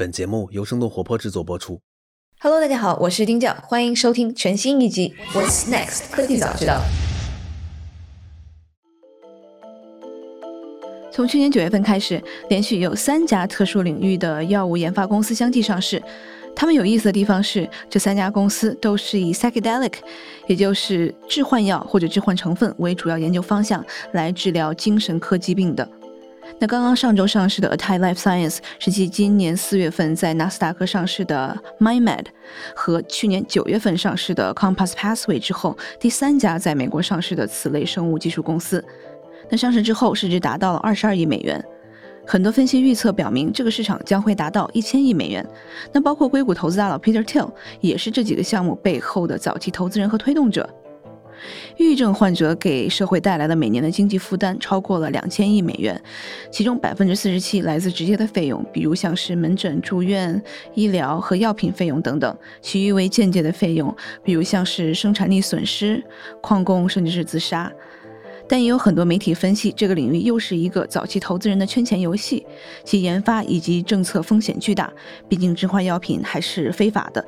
本节目由生动活泼制作播出。Hello，大家好，我是丁教，欢迎收听全新一集《What's Next 科技早知道》。从去年九月份开始，连续有三家特殊领域的药物研发公司相继上市。他们有意思的地方是，这三家公司都是以 psychedelic，也就是致幻药或者致幻成分为主要研究方向，来治疗精神科疾病的。那刚刚上周上市的 Atai Life Science 是继今年四月份在纳斯达克上市的 MyMed 和去年九月份上市的 Compass Pathway 之后，第三家在美国上市的此类生物技术公司。那上市之后，市值达到了二十二亿美元。很多分析预测表明，这个市场将会达到一千亿美元。那包括硅谷投资大佬 Peter Thiel 也是这几个项目背后的早期投资人和推动者。抑郁症患者给社会带来的每年的经济负担超过了两千亿美元，其中百分之四十七来自直接的费用，比如像是门诊、住院、医疗和药品费用等等；其余为间接的费用，比如像是生产力损失、旷工甚至是自杀。但也有很多媒体分析，这个领域又是一个早期投资人的圈钱游戏，其研发以及政策风险巨大。毕竟致幻药品还是非法的。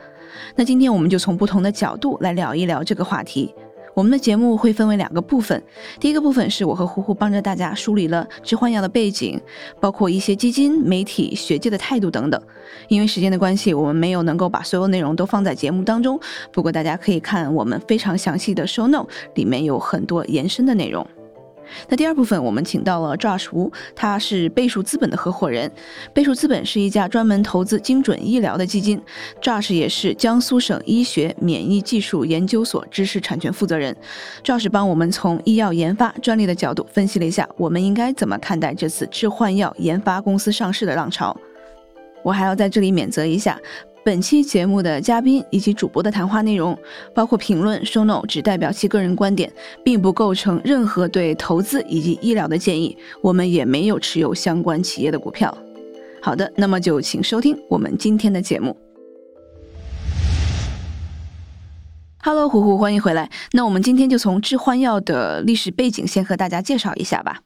那今天我们就从不同的角度来聊一聊这个话题。我们的节目会分为两个部分，第一个部分是我和呼呼帮着大家梳理了致幻药的背景，包括一些基金、媒体、学界的态度等等。因为时间的关系，我们没有能够把所有内容都放在节目当中，不过大家可以看我们非常详细的 show note，里面有很多延伸的内容。那第二部分，我们请到了 joshu 他是倍数资本的合伙人。倍数资本是一家专门投资精准医疗的基金。Josh 也是江苏省医学免疫技术研究所知识产权负责人。Josh 帮我们从医药研发专利的角度分析了一下，我们应该怎么看待这次致幻药研发公司上市的浪潮。我还要在这里免责一下。本期节目的嘉宾以及主播的谈话内容，包括评论、show no 只代表其个人观点，并不构成任何对投资以及医疗的建议。我们也没有持有相关企业的股票。好的，那么就请收听我们今天的节目。Hello，虎虎，欢迎回来。那我们今天就从致幻药的历史背景先和大家介绍一下吧。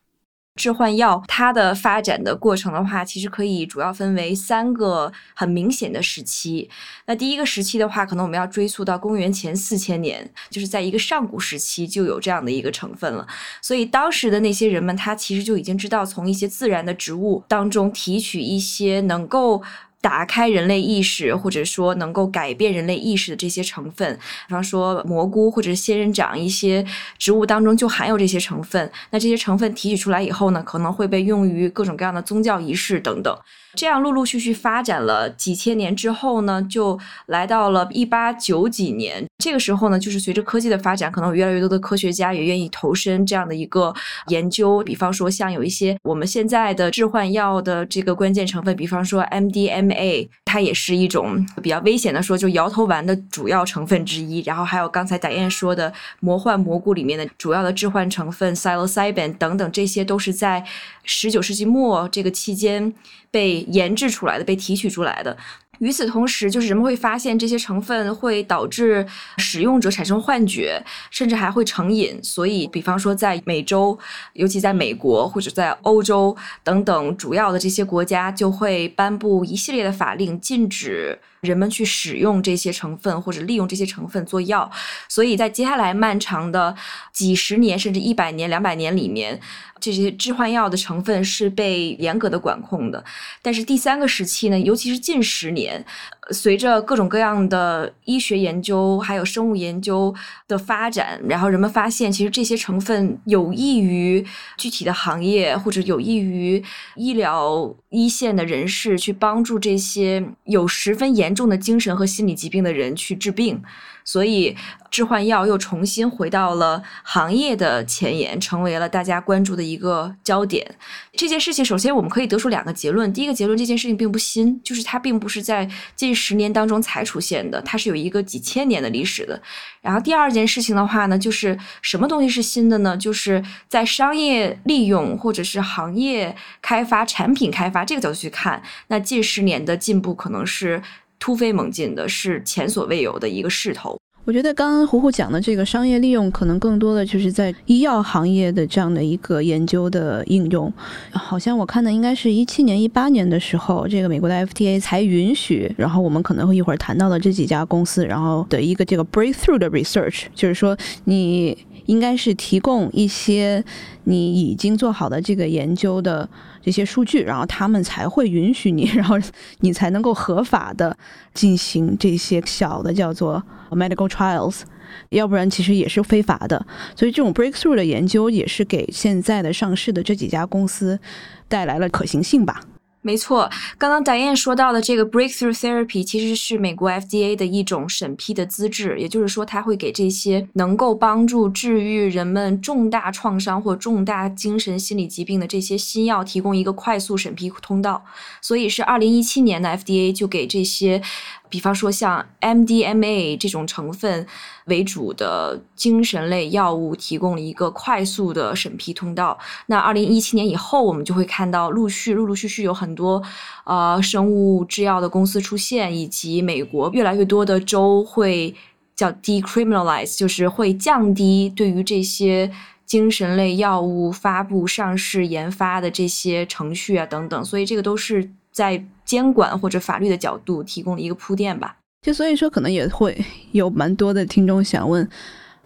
置换药它的发展的过程的话，其实可以主要分为三个很明显的时期。那第一个时期的话，可能我们要追溯到公元前四千年，就是在一个上古时期就有这样的一个成分了。所以当时的那些人们，他其实就已经知道从一些自然的植物当中提取一些能够。打开人类意识，或者说能够改变人类意识的这些成分，比方说蘑菇或者仙人掌，一些植物当中就含有这些成分。那这些成分提取出来以后呢，可能会被用于各种各样的宗教仪式等等。这样陆陆续续发展了几千年之后呢，就来到了一八九几年。这个时候呢，就是随着科技的发展，可能有越来越多的科学家也愿意投身这样的一个研究。比方说，像有一些我们现在的致幻药的这个关键成分，比方说 MDMA，它也是一种比较危险的说，就摇头丸的主要成分之一。然后还有刚才打燕说的魔幻蘑菇里面的主要的致幻成分 psilocybin 等等，这些都是在十九世纪末这个期间被研制出来的、被提取出来的。与此同时，就是人们会发现这些成分会导致使用者产生幻觉，甚至还会成瘾。所以，比方说在美洲，尤其在美国或者在欧洲等等主要的这些国家，就会颁布一系列的法令，禁止人们去使用这些成分或者利用这些成分做药。所以在接下来漫长的几十年甚至一百年、两百年里面，这些致幻药的成分是被严格的管控的。但是第三个时期呢，尤其是近十年。随着各种各样的医学研究还有生物研究的发展，然后人们发现，其实这些成分有益于具体的行业，或者有益于医疗一线的人士去帮助这些有十分严重的精神和心理疾病的人去治病。所以，置换药又重新回到了行业的前沿，成为了大家关注的一个焦点。这件事情，首先我们可以得出两个结论：第一个结论，这件事情并不新，就是它并不是在近十年当中才出现的，它是有一个几千年的历史的。然后第二件事情的话呢，就是什么东西是新的呢？就是在商业利用或者是行业开发、产品开发这个角度去看，那近十年的进步可能是。突飞猛进的是前所未有的一个势头。我觉得刚刚胡胡讲的这个商业利用，可能更多的就是在医药行业的这样的一个研究的应用。好像我看的应该是一七年、一八年的时候，这个美国的 FDA 才允许，然后我们可能会一会儿谈到的这几家公司，然后的一个这个 breakthrough 的 research，就是说你应该是提供一些你已经做好的这个研究的这些数据，然后他们才会允许你，然后你才能够合法的进行这些小的叫做。medical trials，要不然其实也是非法的。所以这种 breakthrough 的研究也是给现在的上市的这几家公司带来了可行性吧。没错，刚刚 Diane 说到的这个 breakthrough therapy 其实是美国 FDA 的一种审批的资质，也就是说，它会给这些能够帮助治愈人们重大创伤或重大精神心理疾病的这些新药提供一个快速审批通道。所以是二零一七年的 FDA 就给这些。比方说，像 MDMA 这种成分为主的精神类药物，提供了一个快速的审批通道。那二零一七年以后，我们就会看到陆续、陆陆续续有很多呃生物制药的公司出现，以及美国越来越多的州会叫 decriminalize，就是会降低对于这些精神类药物发布、上市、研发的这些程序啊等等。所以这个都是。在监管或者法律的角度提供了一个铺垫吧，就所以说可能也会有蛮多的听众想问，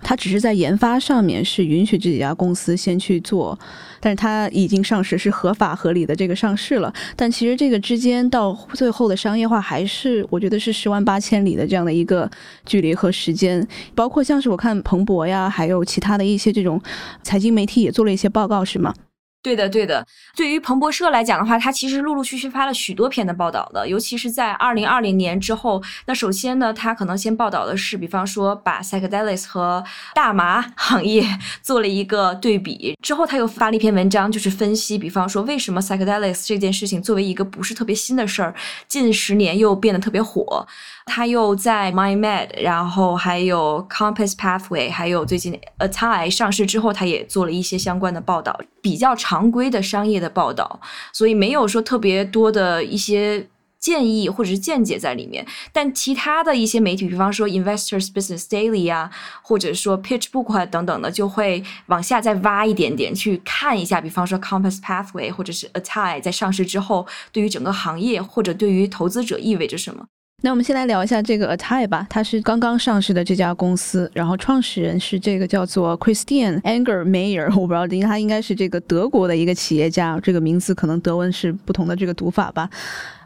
他只是在研发上面是允许这几家公司先去做，但是他已经上市是合法合理的这个上市了，但其实这个之间到最后的商业化还是我觉得是十万八千里的这样的一个距离和时间，包括像是我看彭博呀，还有其他的一些这种财经媒体也做了一些报告，是吗？对的，对的。对于彭博社来讲的话，它其实陆陆续续发了许多篇的报道的，尤其是在二零二零年之后。那首先呢，它可能先报道的是，比方说把 psychedelics 和大麻行业 做了一个对比。之后他又发了一篇文章，就是分析，比方说为什么 psychedelics 这件事情作为一个不是特别新的事儿，近十年又变得特别火。他又在 MyMed，然后还有 Compass Pathway，还有最近 Atai 上市之后，他也做了一些相关的报道，比较常规的商业的报道，所以没有说特别多的一些建议或者是见解在里面。但其他的一些媒体，比方说 Investors Business Daily 啊，或者说 PitchBook 啊等等的，就会往下再挖一点点，去看一下，比方说 Compass Pathway 或者是 Atai 在上市之后，对于整个行业或者对于投资者意味着什么。那我们先来聊一下这个 Atai 吧，它是刚刚上市的这家公司，然后创始人是这个叫做 Christian Anger Mayer，我不知道，他应该是这个德国的一个企业家，这个名字可能德文是不同的这个读法吧。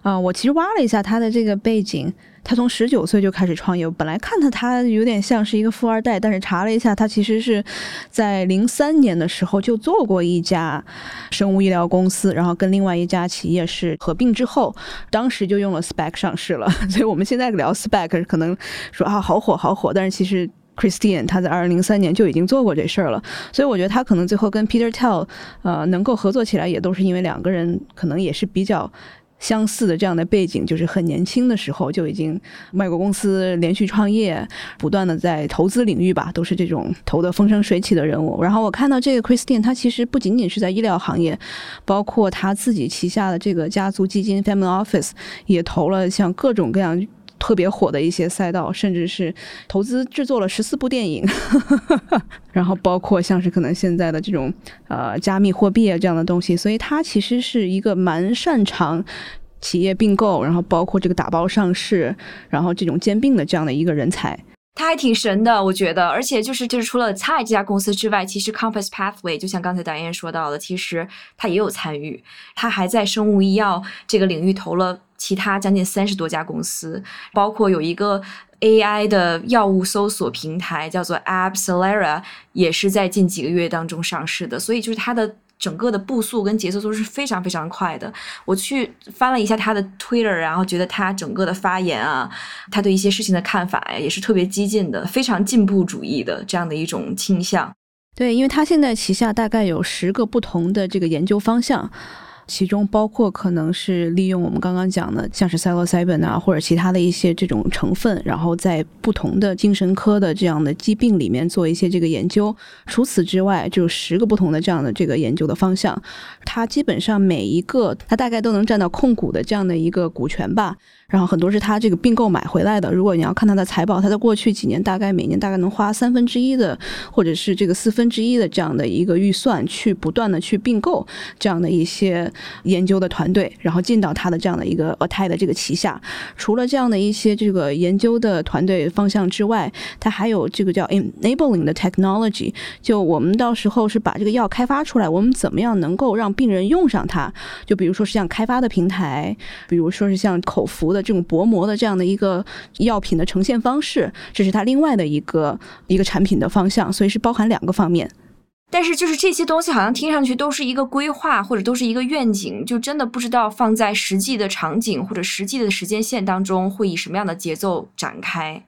啊，我其实挖了一下他的这个背景。他从十九岁就开始创业，本来看他他有点像是一个富二代，但是查了一下，他其实是在零三年的时候就做过一家生物医疗公司，然后跟另外一家企业是合并之后，当时就用了 SPAC 上市了。所以我们现在聊 SPAC 可能说啊好火好火，但是其实 Christian 他在二零零三年就已经做过这事儿了。所以我觉得他可能最后跟 Peter Tell 呃能够合作起来，也都是因为两个人可能也是比较。相似的这样的背景，就是很年轻的时候就已经外国公司，连续创业，不断的在投资领域吧，都是这种投的风生水起的人物。然后我看到这个 Christine，他其实不仅仅是在医疗行业，包括他自己旗下的这个家族基金 Family Office 也投了像各种各样。特别火的一些赛道，甚至是投资制作了十四部电影，然后包括像是可能现在的这种呃加密货币啊这样的东西，所以他其实是一个蛮擅长企业并购，然后包括这个打包上市，然后这种兼并的这样的一个人才。他还挺神的，我觉得，而且就是就是除了蔡这家公司之外，其实 Compass Pathway 就像刚才导演说到的，其实他也有参与，他还在生物医药这个领域投了。其他将近三十多家公司，包括有一个 AI 的药物搜索平台叫做 AppCelera，也是在近几个月当中上市的。所以就是它的整个的步速跟节奏都是非常非常快的。我去翻了一下他的 Twitter，然后觉得他整个的发言啊，他对一些事情的看法呀，也是特别激进的，非常进步主义的这样的一种倾向。对，因为他现在旗下大概有十个不同的这个研究方向。其中包括可能是利用我们刚刚讲的，像是 psilocybin 啊，或者其他的一些这种成分，然后在不同的精神科的这样的疾病里面做一些这个研究。除此之外，就十个不同的这样的这个研究的方向，它基本上每一个它大概都能占到控股的这样的一个股权吧。然后很多是他这个并购买回来的。如果你要看他的财报，他在过去几年大概每年大概能花三分之一的，或者是这个四分之一的这样的一个预算，去不断的去并购这样的一些研究的团队，然后进到他的这样的一个 a t 的这个旗下。除了这样的一些这个研究的团队方向之外，它还有这个叫 enabling 的 technology。就我们到时候是把这个药开发出来，我们怎么样能够让病人用上它？就比如说是像开发的平台，比如说是像口服。的这种薄膜的这样的一个药品的呈现方式，这是它另外的一个一个产品的方向，所以是包含两个方面。但是就是这些东西好像听上去都是一个规划或者都是一个愿景，就真的不知道放在实际的场景或者实际的时间线当中会以什么样的节奏展开。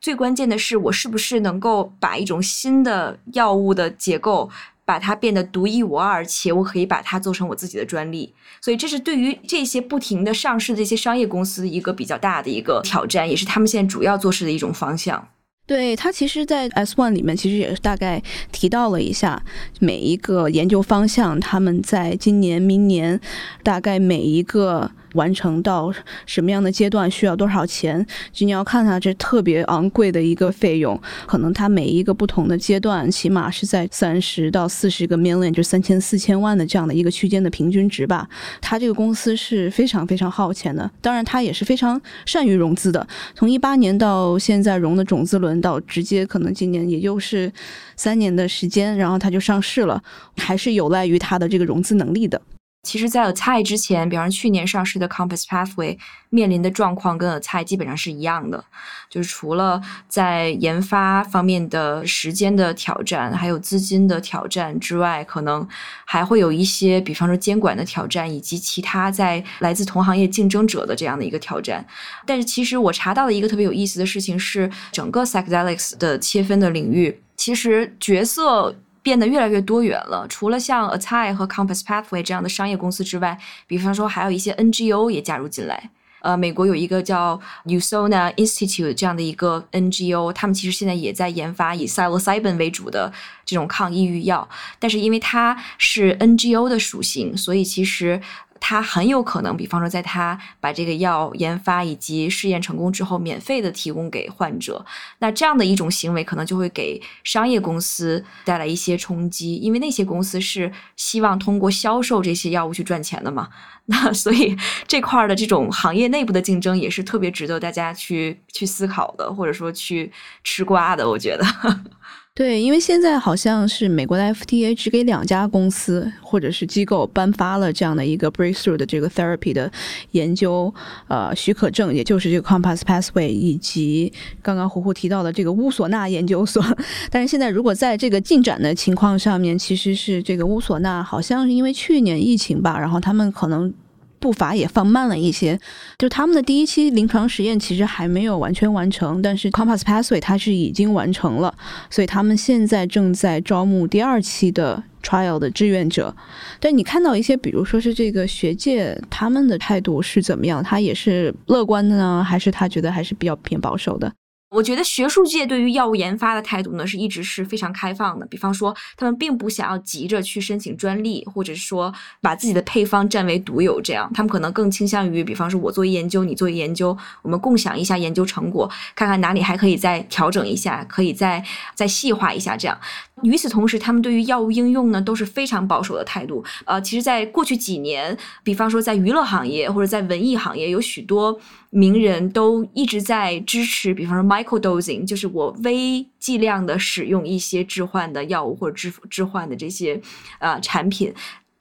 最关键的是，我是不是能够把一种新的药物的结构。把它变得独一无二，且我可以把它做成我自己的专利，所以这是对于这些不停的上市的这些商业公司一个比较大的一个挑战，也是他们现在主要做事的一种方向。对他，其实，在 S One 里面，其实也是大概提到了一下每一个研究方向，他们在今年、明年，大概每一个。完成到什么样的阶段需要多少钱？就你要看它这特别昂贵的一个费用，可能它每一个不同的阶段，起码是在三十到四十个 million，就三千四千万的这样的一个区间的平均值吧。它这个公司是非常非常耗钱的，当然它也是非常善于融资的。从一八年到现在融的种子轮到直接可能今年也就是三年的时间，然后它就上市了，还是有赖于它的这个融资能力的。其实，在 a t a 之前，比方说去年上市的 Compass Pathway 面临的状况跟 a t a 基本上是一样的，就是除了在研发方面的时间的挑战，还有资金的挑战之外，可能还会有一些，比方说监管的挑战，以及其他在来自同行业竞争者的这样的一个挑战。但是，其实我查到的一个特别有意思的事情是，整个 Psychedelics 的切分的领域，其实角色。变得越来越多元了。除了像 Atai 和 Compass Pathway 这样的商业公司之外，比方说还有一些 NGO 也加入进来。呃，美国有一个叫 Usona Institute 这样的一个 NGO，他们其实现在也在研发以 psilocybin 为主的这种抗抑郁药。但是因为它是 NGO 的属性，所以其实。他很有可能，比方说，在他把这个药研发以及试验成功之后，免费的提供给患者。那这样的一种行为，可能就会给商业公司带来一些冲击，因为那些公司是希望通过销售这些药物去赚钱的嘛。那所以这块的这种行业内部的竞争，也是特别值得大家去去思考的，或者说去吃瓜的。我觉得。对，因为现在好像是美国的 FDA 只给两家公司或者是机构颁发了这样的一个 breakthrough 的这个 therapy 的研究呃许可证，也就是这个 Compass Pathway 以及刚刚胡胡提到的这个乌索纳研究所。但是现在如果在这个进展的情况上面，其实是这个乌索纳好像是因为去年疫情吧，然后他们可能。步伐也放慢了一些，就他们的第一期临床实验其实还没有完全完成，但是 Compass Pathway 它是已经完成了，所以他们现在正在招募第二期的 trial 的志愿者。但你看到一些，比如说是这个学界他们的态度是怎么样？他也是乐观的呢，还是他觉得还是比较偏保守的？我觉得学术界对于药物研发的态度呢，是一直是非常开放的。比方说，他们并不想要急着去申请专利，或者说把自己的配方占为独有，这样他们可能更倾向于，比方说我做研究，你做研究，我们共享一下研究成果，看看哪里还可以再调整一下，可以再再细化一下，这样。与此同时，他们对于药物应用呢都是非常保守的态度。呃，其实，在过去几年，比方说在娱乐行业或者在文艺行业，有许多名人都一直在支持，比方说 micro dosing，就是我微剂量的使用一些置换的药物或者致致幻的这些呃产品。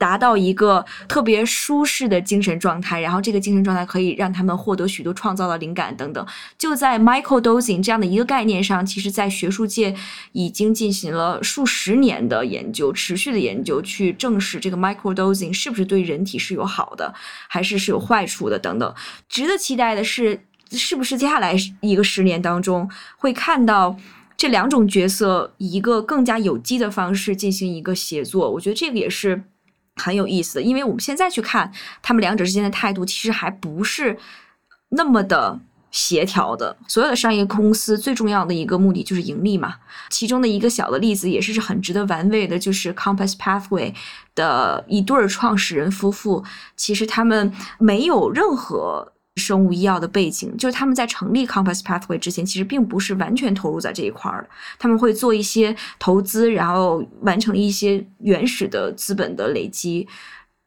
达到一个特别舒适的精神状态，然后这个精神状态可以让他们获得许多创造的灵感等等。就在 micro dosing 这样的一个概念上，其实在学术界已经进行了数十年的研究，持续的研究去证实这个 micro dosing 是不是对人体是有好的，还是是有坏处的等等。值得期待的是，是不是接下来一个十年当中会看到这两种角色以一个更加有机的方式进行一个协作？我觉得这个也是。很有意思的，因为我们现在去看他们两者之间的态度，其实还不是那么的协调的。所有的商业公司最重要的一个目的就是盈利嘛。其中的一个小的例子也是很值得玩味的，就是 Compass Pathway 的一对创始人夫妇，其实他们没有任何。生物医药的背景，就是他们在成立 Compass Pathway 之前，其实并不是完全投入在这一块儿的。他们会做一些投资，然后完成一些原始的资本的累积。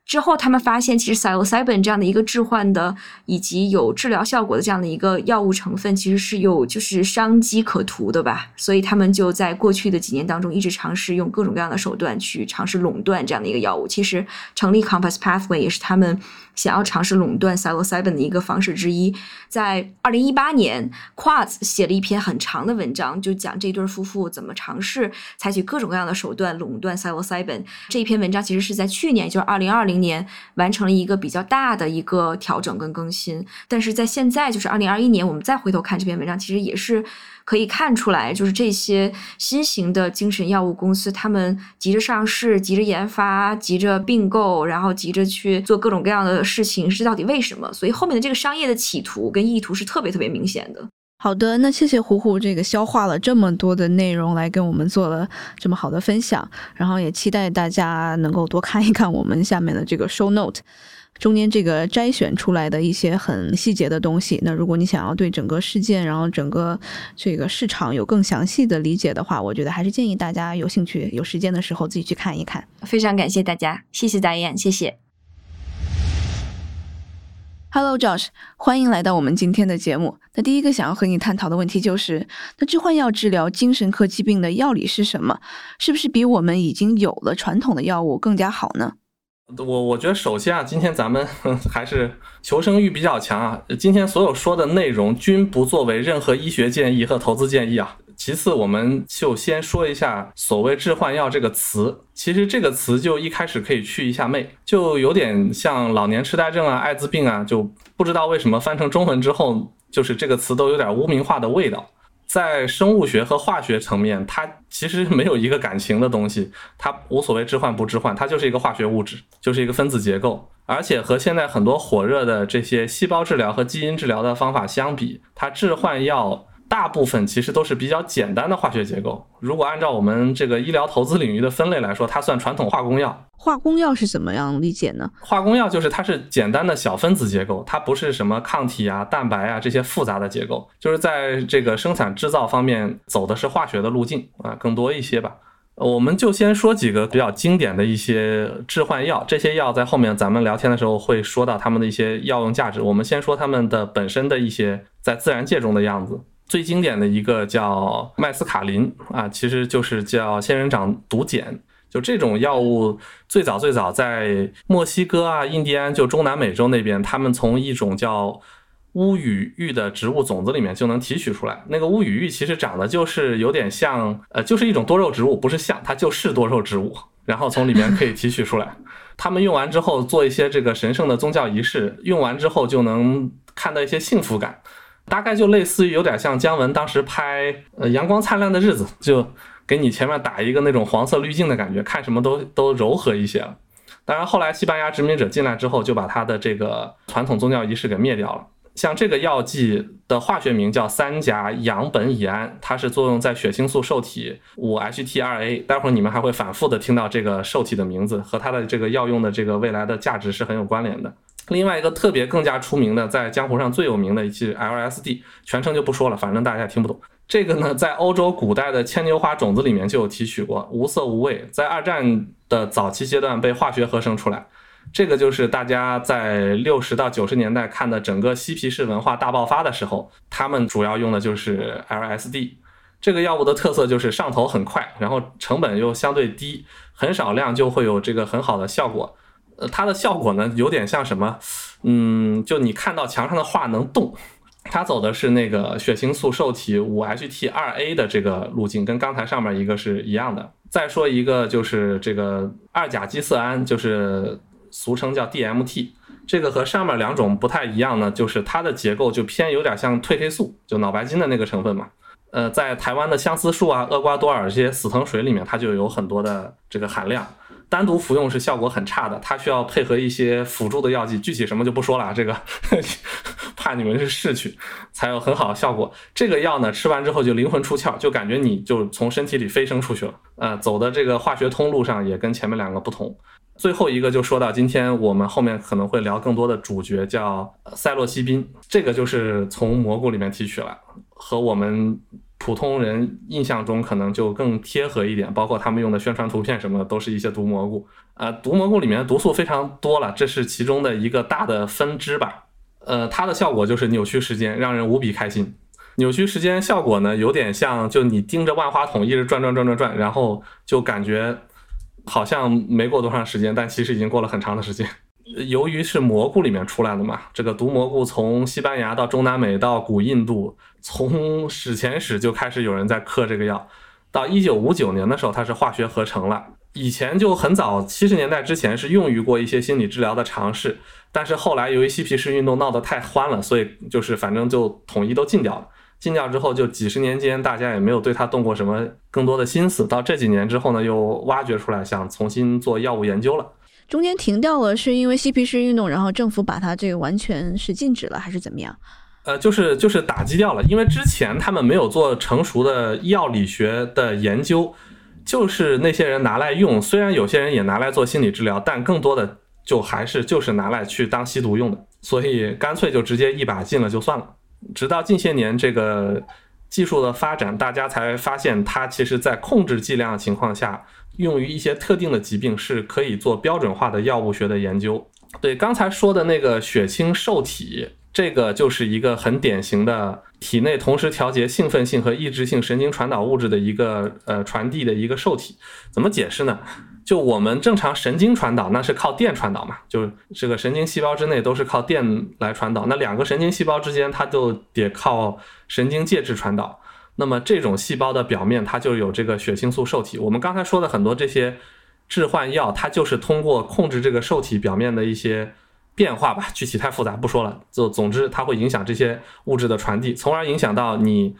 之后，他们发现其实 psilocybin 这样的一个致幻的以及有治疗效果的这样的一个药物成分，其实是有就是商机可图的吧。所以他们就在过去的几年当中，一直尝试用各种各样的手段去尝试垄断这样的一个药物。其实成立 Compass Pathway 也是他们。想要尝试垄断 psilocybin 的一个方式之一，在二零一八年，Quads 写了一篇很长的文章，就讲这对夫妇怎么尝试采取各种各样的手段垄断 psilocybin。这一篇文章其实是在去年，就是二零二零年完成了一个比较大的一个调整跟更新，但是在现在，就是二零二一年，我们再回头看这篇文章，其实也是。可以看出来，就是这些新型的精神药物公司，他们急着上市、急着研发、急着并购，然后急着去做各种各样的事情，是到底为什么？所以后面的这个商业的企图跟意图是特别特别明显的。好的，那谢谢虎虎这个消化了这么多的内容来跟我们做了这么好的分享，然后也期待大家能够多看一看我们下面的这个 show note。中间这个摘选出来的一些很细节的东西，那如果你想要对整个事件，然后整个这个市场有更详细的理解的话，我觉得还是建议大家有兴趣、有时间的时候自己去看一看。非常感谢大家，谢谢大雁，谢谢。Hello Josh，欢迎来到我们今天的节目。那第一个想要和你探讨的问题就是，那置换药治疗精神科疾病的药理是什么？是不是比我们已经有了传统的药物更加好呢？我我觉得首先啊，今天咱们 还是求生欲比较强啊。今天所有说的内容均不作为任何医学建议和投资建议啊。其次，我们就先说一下所谓致幻药这个词。其实这个词就一开始可以去一下魅，就有点像老年痴呆症啊、艾滋病啊，就不知道为什么翻成中文之后，就是这个词都有点污名化的味道。在生物学和化学层面，它其实没有一个感情的东西，它无所谓置换不置换，它就是一个化学物质，就是一个分子结构。而且和现在很多火热的这些细胞治疗和基因治疗的方法相比，它置换药。大部分其实都是比较简单的化学结构。如果按照我们这个医疗投资领域的分类来说，它算传统化工药。化工药是怎么样理解呢？化工药就是它是简单的小分子结构，它不是什么抗体啊、蛋白啊这些复杂的结构，就是在这个生产制造方面走的是化学的路径啊，更多一些吧。我们就先说几个比较经典的一些致幻药，这些药在后面咱们聊天的时候会说到它们的一些药用价值。我们先说它们的本身的一些在自然界中的样子。最经典的一个叫麦斯卡林啊，其实就是叫仙人掌毒碱。就这种药物，最早最早在墨西哥啊、印第安，就中南美洲那边，他们从一种叫乌羽玉的植物种子里面就能提取出来。那个乌羽玉其实长得就是有点像，呃，就是一种多肉植物，不是像，它就是多肉植物。然后从里面可以提取出来。他们用完之后做一些这个神圣的宗教仪式，用完之后就能看到一些幸福感。大概就类似于有点像姜文当时拍呃阳光灿烂的日子，就给你前面打一个那种黄色滤镜的感觉，看什么都都柔和一些了。当然后来西班牙殖民者进来之后，就把他的这个传统宗教仪式给灭掉了。像这个药剂的化学名叫三甲氧苯乙胺，它是作用在血清素受体五 HT2A。待会儿你们还会反复的听到这个受体的名字，和它的这个药用的这个未来的价值是很有关联的。另外一个特别更加出名的，在江湖上最有名的，是 LSD，全称就不说了，反正大家也听不懂。这个呢，在欧洲古代的牵牛花种子里面就有提取过，无色无味，在二战的早期阶段被化学合成出来。这个就是大家在六十到九十年代看的整个嬉皮士文化大爆发的时候，他们主要用的就是 LSD。这个药物的特色就是上头很快，然后成本又相对低，很少量就会有这个很好的效果。呃，它的效果呢，有点像什么？嗯，就你看到墙上的画能动，它走的是那个血清素受体五 HT2A 的这个路径，跟刚才上面一个是一样的。再说一个，就是这个二甲基色胺，就是俗称叫 DMT，这个和上面两种不太一样呢，就是它的结构就偏有点像褪黑素，就脑白金的那个成分嘛。呃，在台湾的相思树啊、厄瓜多尔这些死藤水里面，它就有很多的这个含量。单独服用是效果很差的，它需要配合一些辅助的药剂，具体什么就不说了，这个 怕你们是试去，才有很好的效果。这个药呢，吃完之后就灵魂出窍，就感觉你就从身体里飞升出去了，呃，走的这个化学通路上也跟前面两个不同。最后一个就说到今天我们后面可能会聊更多的主角叫赛洛西宾，这个就是从蘑菇里面提取了，和我们。普通人印象中可能就更贴合一点，包括他们用的宣传图片什么的，都是一些毒蘑菇。呃，毒蘑菇里面的毒素非常多了，这是其中的一个大的分支吧。呃，它的效果就是扭曲时间，让人无比开心。扭曲时间效果呢，有点像就你盯着万花筒一直转转转转转，然后就感觉好像没过多长时间，但其实已经过了很长的时间。由于是蘑菇里面出来的嘛，这个毒蘑菇从西班牙到中南美到古印度，从史前史就开始有人在嗑这个药，到一九五九年的时候，它是化学合成了。以前就很早，七十年代之前是用于过一些心理治疗的尝试，但是后来由于嬉皮士运动闹得太欢了，所以就是反正就统一都禁掉了。禁掉之后，就几十年间大家也没有对它动过什么更多的心思。到这几年之后呢，又挖掘出来，想重新做药物研究了。中间停掉了，是因为嬉皮士运动，然后政府把它这个完全是禁止了，还是怎么样？呃，就是就是打击掉了，因为之前他们没有做成熟的药理学的研究，就是那些人拿来用，虽然有些人也拿来做心理治疗，但更多的就还是就是拿来去当吸毒用的，所以干脆就直接一把禁了就算了。直到近些年这个技术的发展，大家才发现它其实在控制剂量的情况下。用于一些特定的疾病是可以做标准化的药物学的研究。对刚才说的那个血清受体，这个就是一个很典型的体内同时调节兴奋性和抑制性神经传导物质的一个呃传递的一个受体。怎么解释呢？就我们正常神经传导那是靠电传导嘛，就是这个神经细胞之内都是靠电来传导，那两个神经细胞之间它就得靠神经介质传导。那么这种细胞的表面，它就有这个血清素受体。我们刚才说的很多这些致幻药，它就是通过控制这个受体表面的一些变化吧，具体太复杂不说了。就总之，它会影响这些物质的传递，从而影响到你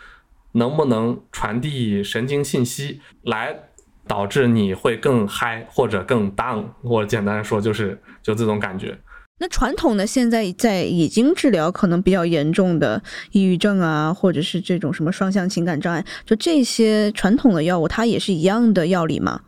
能不能传递神经信息，来导致你会更嗨或者更 down。或者简单说，就是就这种感觉。那传统的现在在已经治疗可能比较严重的抑郁症啊，或者是这种什么双向情感障碍，就这些传统的药物，它也是一样的药理吗？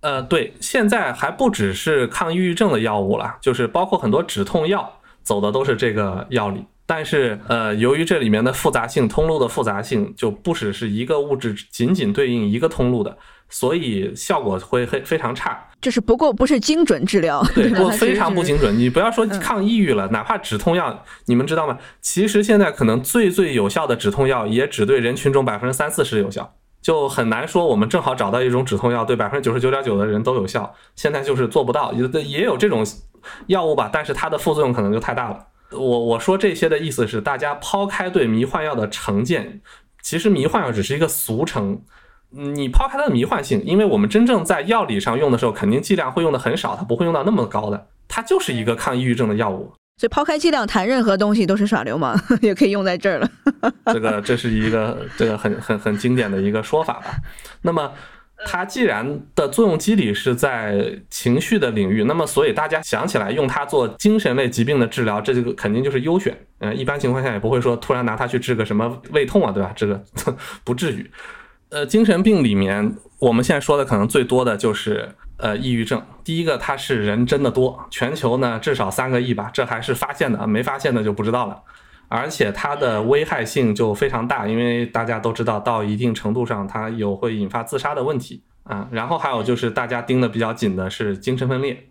呃，对，现在还不只是抗抑郁症的药物了，就是包括很多止痛药走的都是这个药理。但是，呃，由于这里面的复杂性，通路的复杂性就不只是一个物质仅仅对应一个通路的。所以效果会非非常差，就是不过不是精准治疗，对，不非常不精准。你不要说抗抑郁了，哪怕止痛药，你们知道吗？其实现在可能最最有效的止痛药，也只对人群中百分之三四十有效，就很难说我们正好找到一种止痛药对百分之九十九点九的人都有效。现在就是做不到，有的也有这种药物吧，但是它的副作用可能就太大了。我我说这些的意思是，大家抛开对迷幻药的成见，其实迷幻药只是一个俗称。你抛开它的迷幻性，因为我们真正在药理上用的时候，肯定剂量会用的很少，它不会用到那么高的，它就是一个抗抑郁症的药物。所以抛开剂量谈任何东西都是耍流氓，也可以用在这儿了。这个这是一个这个很很很经典的一个说法吧。那么它既然的作用机理是在情绪的领域，那么所以大家想起来用它做精神类疾病的治疗，这个肯定就是优选。嗯，一般情况下也不会说突然拿它去治个什么胃痛啊，对吧？这个 不至于。呃，精神病里面，我们现在说的可能最多的就是呃抑郁症。第一个，它是人真的多，全球呢至少三个亿吧，这还是发现的，没发现的就不知道了。而且它的危害性就非常大，因为大家都知道，到一定程度上它有会引发自杀的问题啊。然后还有就是大家盯的比较紧的是精神分裂，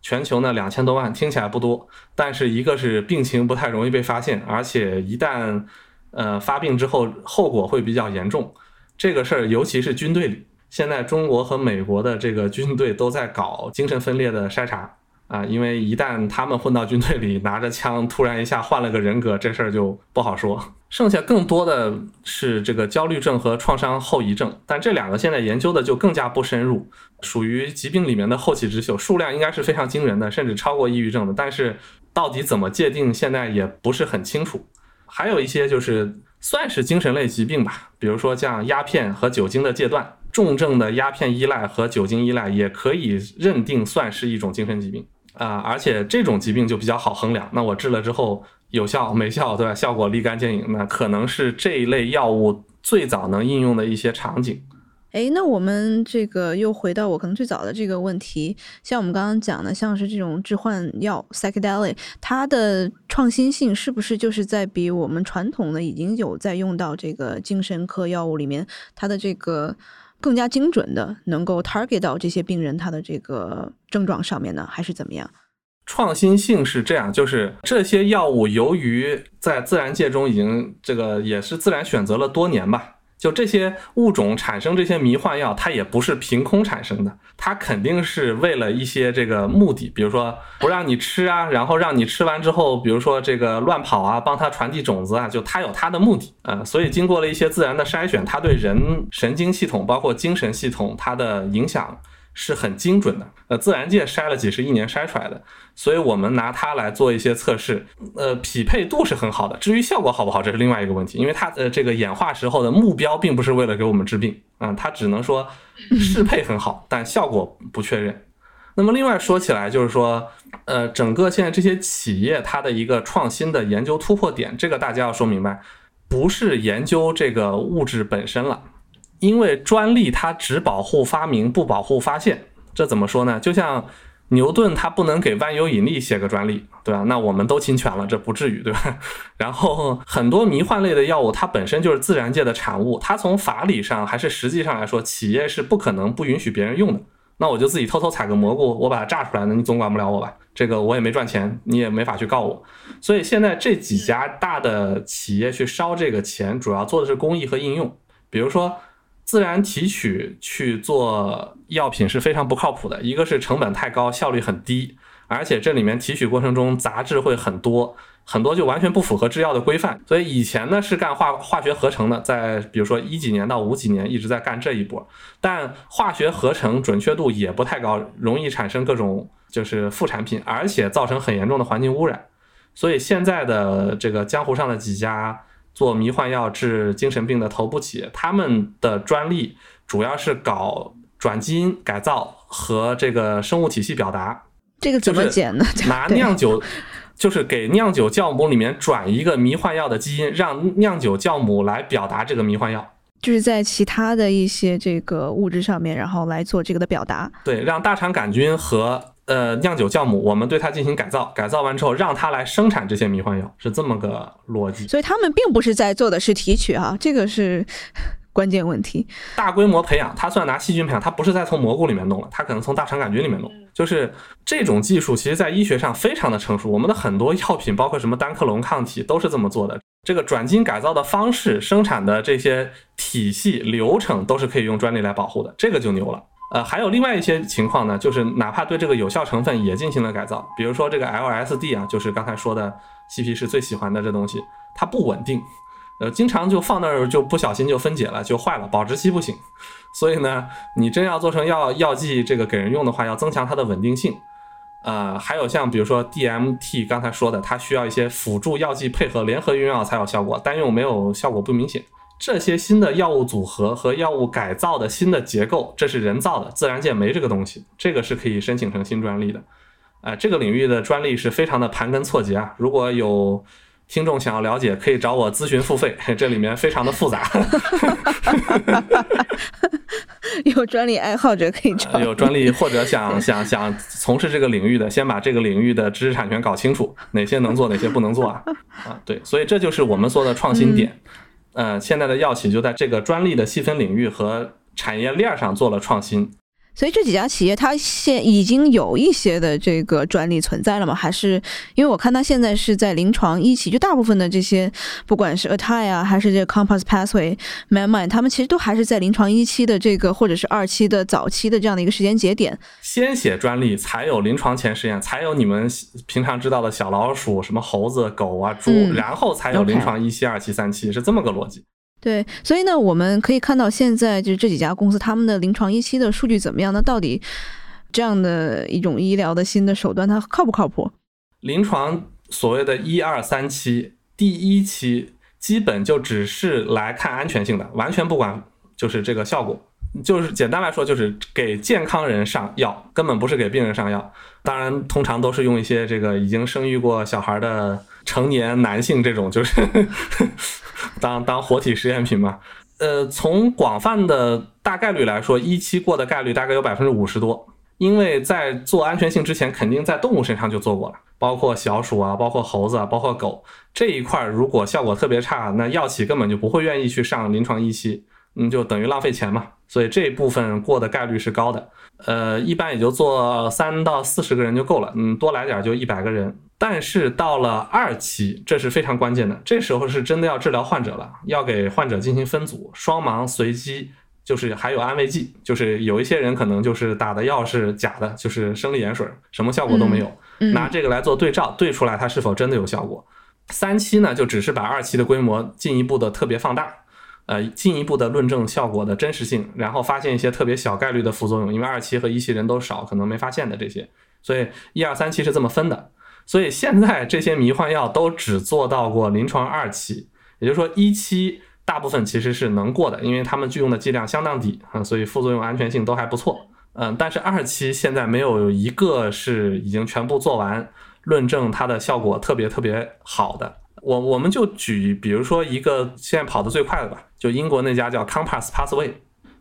全球呢两千多万，听起来不多，但是一个是病情不太容易被发现，而且一旦呃发病之后，后果会比较严重。这个事儿，尤其是军队里，现在中国和美国的这个军队都在搞精神分裂的筛查啊，因为一旦他们混到军队里，拿着枪突然一下换了个人格，这事儿就不好说。剩下更多的是这个焦虑症和创伤后遗症，但这两个现在研究的就更加不深入，属于疾病里面的后起之秀，数量应该是非常惊人的，甚至超过抑郁症的。但是到底怎么界定，现在也不是很清楚。还有一些就是。算是精神类疾病吧，比如说像鸦片和酒精的戒断，重症的鸦片依赖和酒精依赖也可以认定算是一种精神疾病啊，而且这种疾病就比较好衡量。那我治了之后有效没效，对吧？效果立竿见影，那可能是这一类药物最早能应用的一些场景。哎，那我们这个又回到我可能最早的这个问题，像我们刚刚讲的，像是这种致幻药 psychedelic，它的创新性是不是就是在比我们传统的已经有在用到这个精神科药物里面，它的这个更加精准的能够 target 到这些病人他的这个症状上面呢，还是怎么样？创新性是这样，就是这些药物由于在自然界中已经这个也是自然选择了多年吧。就这些物种产生这些迷幻药，它也不是凭空产生的，它肯定是为了一些这个目的，比如说不让你吃啊，然后让你吃完之后，比如说这个乱跑啊，帮它传递种子啊，就它有它的目的啊。所以经过了一些自然的筛选，它对人神经系统包括精神系统它的影响。是很精准的，呃，自然界筛了几十亿年筛出来的，所以我们拿它来做一些测试，呃，匹配度是很好的。至于效果好不好，这是另外一个问题，因为它的这个演化时候的目标并不是为了给我们治病啊，它只能说适配很好，但效果不确认。那么另外说起来，就是说，呃，整个现在这些企业它的一个创新的研究突破点，这个大家要说明白，不是研究这个物质本身了。因为专利它只保护发明，不保护发现，这怎么说呢？就像牛顿他不能给万有引力写个专利，对吧？那我们都侵权了，这不至于，对吧？然后很多迷幻类的药物，它本身就是自然界的产物，它从法理上还是实际上来说，企业是不可能不允许别人用的。那我就自己偷偷采个蘑菇，我把它榨出来，那你总管不了我吧？这个我也没赚钱，你也没法去告我。所以现在这几家大的企业去烧这个钱，主要做的是工艺和应用，比如说。自然提取去做药品是非常不靠谱的，一个是成本太高，效率很低，而且这里面提取过程中杂质会很多，很多就完全不符合制药的规范。所以以前呢是干化化学合成的，在比如说一几年到五几年一直在干这一波，但化学合成准确度也不太高，容易产生各种就是副产品，而且造成很严重的环境污染。所以现在的这个江湖上的几家。做迷幻药治精神病的头部企业，他们的专利主要是搞转基因改造和这个生物体系表达。这个怎么剪呢？拿酿酒，就是给酿酒酵母里面转一个迷幻药的基因，让酿酒酵母来表达这个迷幻药。就是在其他的一些这个物质上面，然后来做这个的表达。对，让大肠杆菌和。呃，酿酒酵母，我们对它进行改造，改造完之后让它来生产这些迷幻药，是这么个逻辑。所以他们并不是在做的是提取啊，这个是 关键问题。大规模培养，它算拿细菌培养，它不是在从蘑菇里面弄了，它可能从大肠杆菌里面弄。就是这种技术，其实在医学上非常的成熟。我们的很多药品，包括什么单克隆抗体，都是这么做的。这个转基因改造的方式、生产的这些体系流程，都是可以用专利来保护的，这个就牛了。呃，还有另外一些情况呢，就是哪怕对这个有效成分也进行了改造，比如说这个 LSD 啊，就是刚才说的嬉皮是最喜欢的这东西，它不稳定，呃，经常就放那儿就不小心就分解了，就坏了，保质期不行。所以呢，你真要做成药药剂这个给人用的话，要增强它的稳定性。呃，还有像比如说 DMT，刚才说的，它需要一些辅助药剂配合联合用药才有效果，单用没有效果不明显。这些新的药物组合和药物改造的新的结构，这是人造的，自然界没这个东西，这个是可以申请成新专利的。啊，这个领域的专利是非常的盘根错节啊。如果有听众想要了解，可以找我咨询付费，这里面非常的复杂。有专利爱好者可以找。有专利或者想 想想从事这个领域的，先把这个领域的知识产权搞清楚，哪些能做，哪些不能做啊？啊，对，所以这就是我们说的创新点。嗯，现在的药企就在这个专利的细分领域和产业链上做了创新。所以这几家企业，它现已经有一些的这个专利存在了吗？还是因为我看它现在是在临床一期，就大部分的这些，不管是 Atai 啊，还是这个 Compass Pathway、MedMine，他们其实都还是在临床一期的这个，或者是二期的早期的这样的一个时间节点。先写专利，才有临床前实验，才有你们平常知道的小老鼠、什么猴子、狗啊、猪，然后才有临床一期、二期、三期，是这么个逻辑。对，所以呢，我们可以看到现在就是这几家公司他们的临床一期的数据怎么样？那到底这样的一种医疗的新的手段，它靠不靠谱？临床所谓的一二三期，第一期基本就只是来看安全性的，完全不管就是这个效果。就是简单来说，就是给健康人上药，根本不是给病人上药。当然，通常都是用一些这个已经生育过小孩的成年男性这种，就是 当当活体实验品嘛。呃，从广泛的大概率来说，一期过的概率大概有百分之五十多，因为在做安全性之前，肯定在动物身上就做过了，包括小鼠啊，包括猴子啊，包括狗这一块，如果效果特别差，那药企根本就不会愿意去上临床一期，嗯，就等于浪费钱嘛。所以这部分过的概率是高的，呃，一般也就做三到四十个人就够了，嗯，多来点就一百个人。但是到了二期，这是非常关键的，这时候是真的要治疗患者了，要给患者进行分组，双盲随机，就是还有安慰剂，就是有一些人可能就是打的药是假的，就是生理盐水，什么效果都没有，拿这个来做对照，对出来它是否真的有效果。三期呢，就只是把二期的规模进一步的特别放大。呃，进一步的论证效果的真实性，然后发现一些特别小概率的副作用，因为二期和一期人都少，可能没发现的这些，所以一二三期是这么分的。所以现在这些迷幻药都只做到过临床二期，也就是说一期大部分其实是能过的，因为他们具用的剂量相当低啊，所以副作用安全性都还不错。嗯，但是二期现在没有一个是已经全部做完，论证它的效果特别特别好的。我我们就举，比如说一个现在跑得最快的吧，就英国那家叫 Compass Pathway，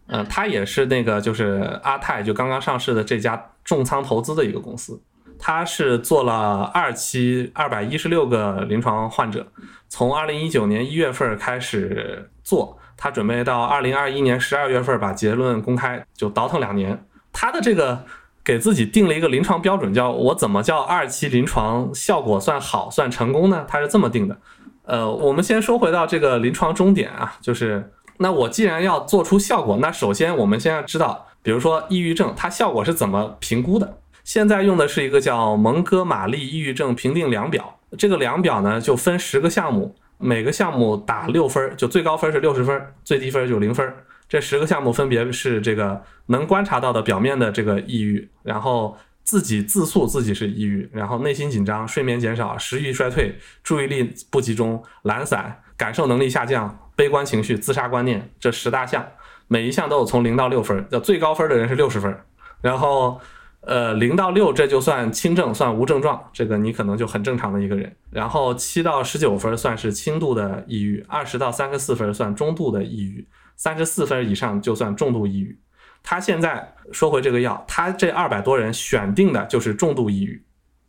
嗯，它也是那个就是阿泰就刚刚上市的这家重仓投资的一个公司，它是做了二期二百一十六个临床患者，从二零一九年一月份开始做，他准备到二零二一年十二月份把结论公开，就倒腾两年，他的这个。给自己定了一个临床标准，叫我怎么叫二期临床效果算好算成功呢？他是这么定的。呃，我们先说回到这个临床终点啊，就是那我既然要做出效果，那首先我们先要知道，比如说抑郁症，它效果是怎么评估的？现在用的是一个叫蒙哥马利抑郁症评定量表，这个量表呢就分十个项目，每个项目打六分，就最高分是六十分，最低分就零分。这十个项目分别是这个能观察到的表面的这个抑郁，然后自己自诉自己是抑郁，然后内心紧张、睡眠减少、食欲衰退、注意力不集中、懒散、感受能力下降、悲观情绪、自杀观念这十大项，每一项都有从零到六分，叫最高分的人是六十分，然后呃零到六这就算轻症，算无症状，这个你可能就很正常的一个人，然后七到十九分算是轻度的抑郁，二十到三十四分算中度的抑郁。三十四分以上就算重度抑郁。他现在说回这个药，他这二百多人选定的就是重度抑郁，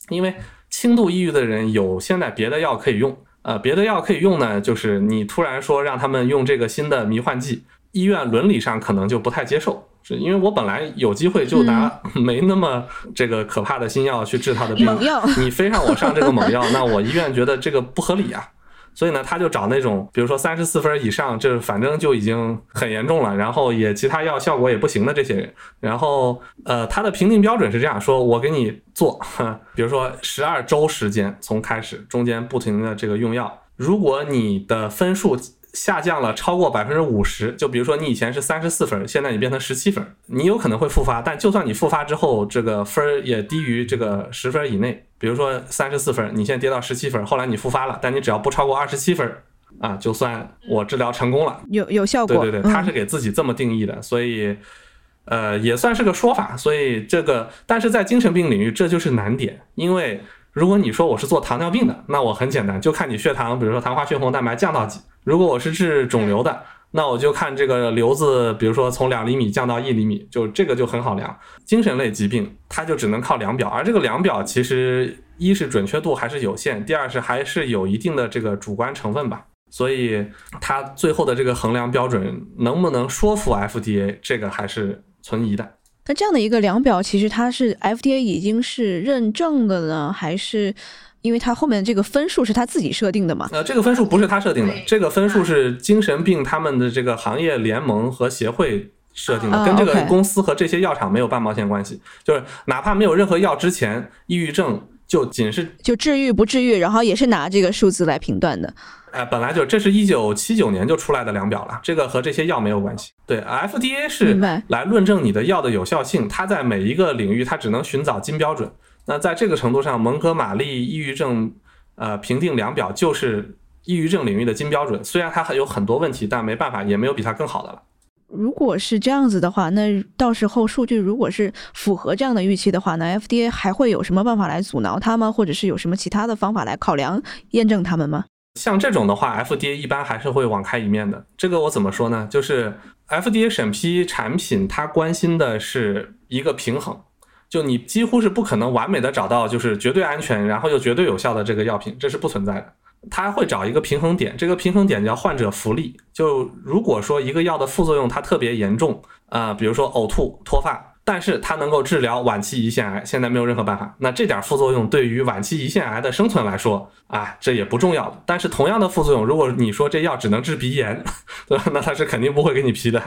因为轻度抑郁的人有现在别的药可以用。呃，别的药可以用呢，就是你突然说让他们用这个新的迷幻剂，医院伦理上可能就不太接受，是因为我本来有机会就拿 没那么这个可怕的新药去治他的病，你非让我上这个猛药，那我医院觉得这个不合理啊。所以呢，他就找那种，比如说三十四分以上，这反正就已经很严重了，然后也其他药效果也不行的这些人。然后，呃，他的评定标准是这样说：我给你做，比如说十二周时间，从开始中间不停的这个用药，如果你的分数。下降了超过百分之五十，就比如说你以前是三十四分，现在你变成十七分，你有可能会复发。但就算你复发之后，这个分儿也低于这个十分以内，比如说三十四分，你现在跌到十七分，后来你复发了，但你只要不超过二十七分，啊，就算我治疗成功了，有有效果。对对对，他是给自己这么定义的，所以呃也算是个说法。所以这个，但是在精神病领域这就是难点，因为。如果你说我是做糖尿病的，那我很简单，就看你血糖，比如说糖化血红蛋白降到几。如果我是治肿瘤的，那我就看这个瘤子，比如说从两厘米降到一厘米，就这个就很好量。精神类疾病，它就只能靠量表，而这个量表其实一是准确度还是有限，第二是还是有一定的这个主观成分吧。所以它最后的这个衡量标准能不能说服 FDA，这个还是存疑的。那这样的一个量表，其实它是 FDA 已经是认证的呢，还是因为它后面这个分数是他自己设定的嘛？呃，这个分数不是他设定的，这个分数是精神病他们的这个行业联盟和协会设定的，跟这个公司和这些药厂没有半毛钱关系。就是哪怕没有任何药之前，抑郁症就仅是就治愈不治愈，然后也是拿这个数字来评断的。哎，本来就这是一九七九年就出来的量表了，这个和这些药没有关系。对，FDA 是来论证你的药的有效性，它在每一个领域它只能寻找金标准。那在这个程度上，蒙哥马利抑郁症呃评定量表就是抑郁症领域的金标准。虽然它还有很多问题，但没办法，也没有比它更好的了。如果是这样子的话，那到时候数据如果是符合这样的预期的话，那 FDA 还会有什么办法来阻挠它吗？或者是有什么其他的方法来考量验证他们吗？像这种的话，FDA 一般还是会网开一面的。这个我怎么说呢？就是 FDA 审批产品，它关心的是一个平衡，就你几乎是不可能完美的找到就是绝对安全，然后又绝对有效的这个药品，这是不存在的。它会找一个平衡点，这个平衡点叫患者福利。就如果说一个药的副作用它特别严重，啊，比如说呕吐、脱发，但是它能够治疗晚期胰腺癌，现在没有任何办法。那这点副作用对于晚期胰腺癌的生存来说，啊，这也不重要的。但是同样的副作用，如果你说这药只能治鼻炎，对吧？那它是肯定不会给你批的。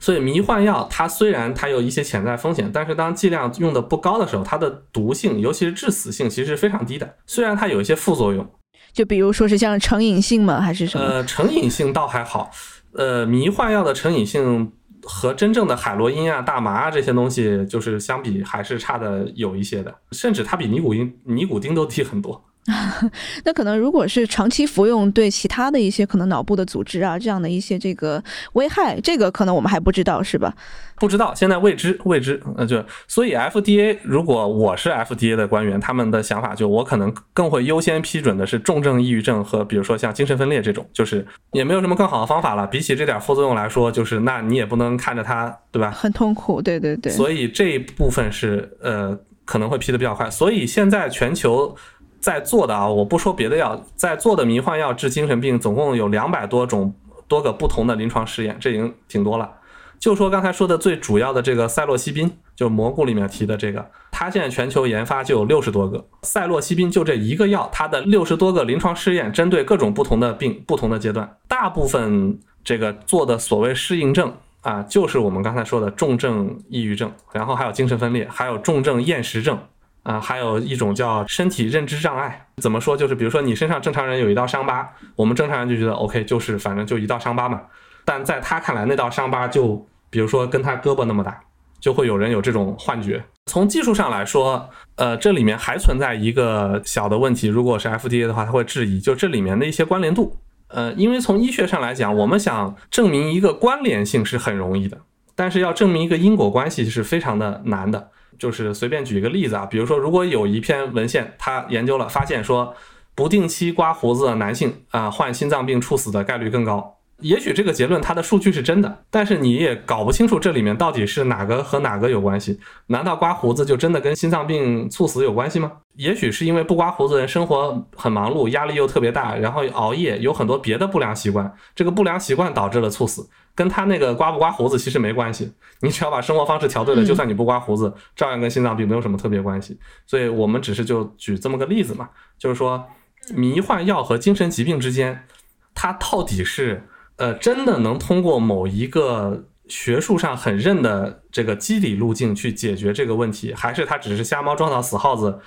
所以迷幻药它虽然它有一些潜在风险，但是当剂量用的不高的时候，它的毒性，尤其是致死性，其实是非常低的。虽然它有一些副作用。就比如说是像成瘾性吗？还是什么？呃，成瘾性倒还好。呃，迷幻药的成瘾性和真正的海洛因啊、大麻啊这些东西，就是相比还是差的有一些的，甚至它比尼古丁、尼古丁都低很多。那可能如果是长期服用，对其他的一些可能脑部的组织啊，这样的一些这个危害，这个可能我们还不知道，是吧？不知道，现在未知，未知。那就所以 FDA，如果我是 FDA 的官员，他们的想法就我可能更会优先批准的是重症抑郁症和比如说像精神分裂这种，就是也没有什么更好的方法了。比起这点副作用来说，就是那你也不能看着它，对吧？很痛苦，对对对。所以这一部分是呃可能会批的比较快。所以现在全球。在做的啊，我不说别的药，在做的迷幻药治精神病，总共有两百多种多个不同的临床试验，这已经挺多了。就说刚才说的最主要的这个赛洛西宾，就蘑菇里面提的这个，它现在全球研发就有六十多个。赛洛西宾就这一个药，它的六十多个临床试验，针对各种不同的病、不同的阶段，大部分这个做的所谓适应症啊，就是我们刚才说的重症抑郁症，然后还有精神分裂，还有重症厌食症。啊，还有一种叫身体认知障碍，怎么说？就是比如说你身上正常人有一道伤疤，我们正常人就觉得 OK，就是反正就一道伤疤嘛。但在他看来，那道伤疤就比如说跟他胳膊那么大，就会有人有这种幻觉。从技术上来说，呃，这里面还存在一个小的问题，如果是 FDA 的话，他会质疑，就这里面的一些关联度。呃，因为从医学上来讲，我们想证明一个关联性是很容易的，但是要证明一个因果关系是非常的难的。就是随便举一个例子啊，比如说，如果有一篇文献，他研究了，发现说，不定期刮胡子的男性啊，患心脏病猝死的概率更高。也许这个结论它的数据是真的，但是你也搞不清楚这里面到底是哪个和哪个有关系。难道刮胡子就真的跟心脏病猝死有关系吗？也许是因为不刮胡子的人生活很忙碌，压力又特别大，然后熬夜，有很多别的不良习惯，这个不良习惯导致了猝死。跟他那个刮不刮胡子其实没关系，你只要把生活方式调对了，就算你不刮胡子，照样跟心脏病没有什么特别关系。所以我们只是就举这么个例子嘛，就是说迷幻药和精神疾病之间，它到底是呃真的能通过某一个学术上很认的这个机理路径去解决这个问题，还是它只是瞎猫撞到死耗子，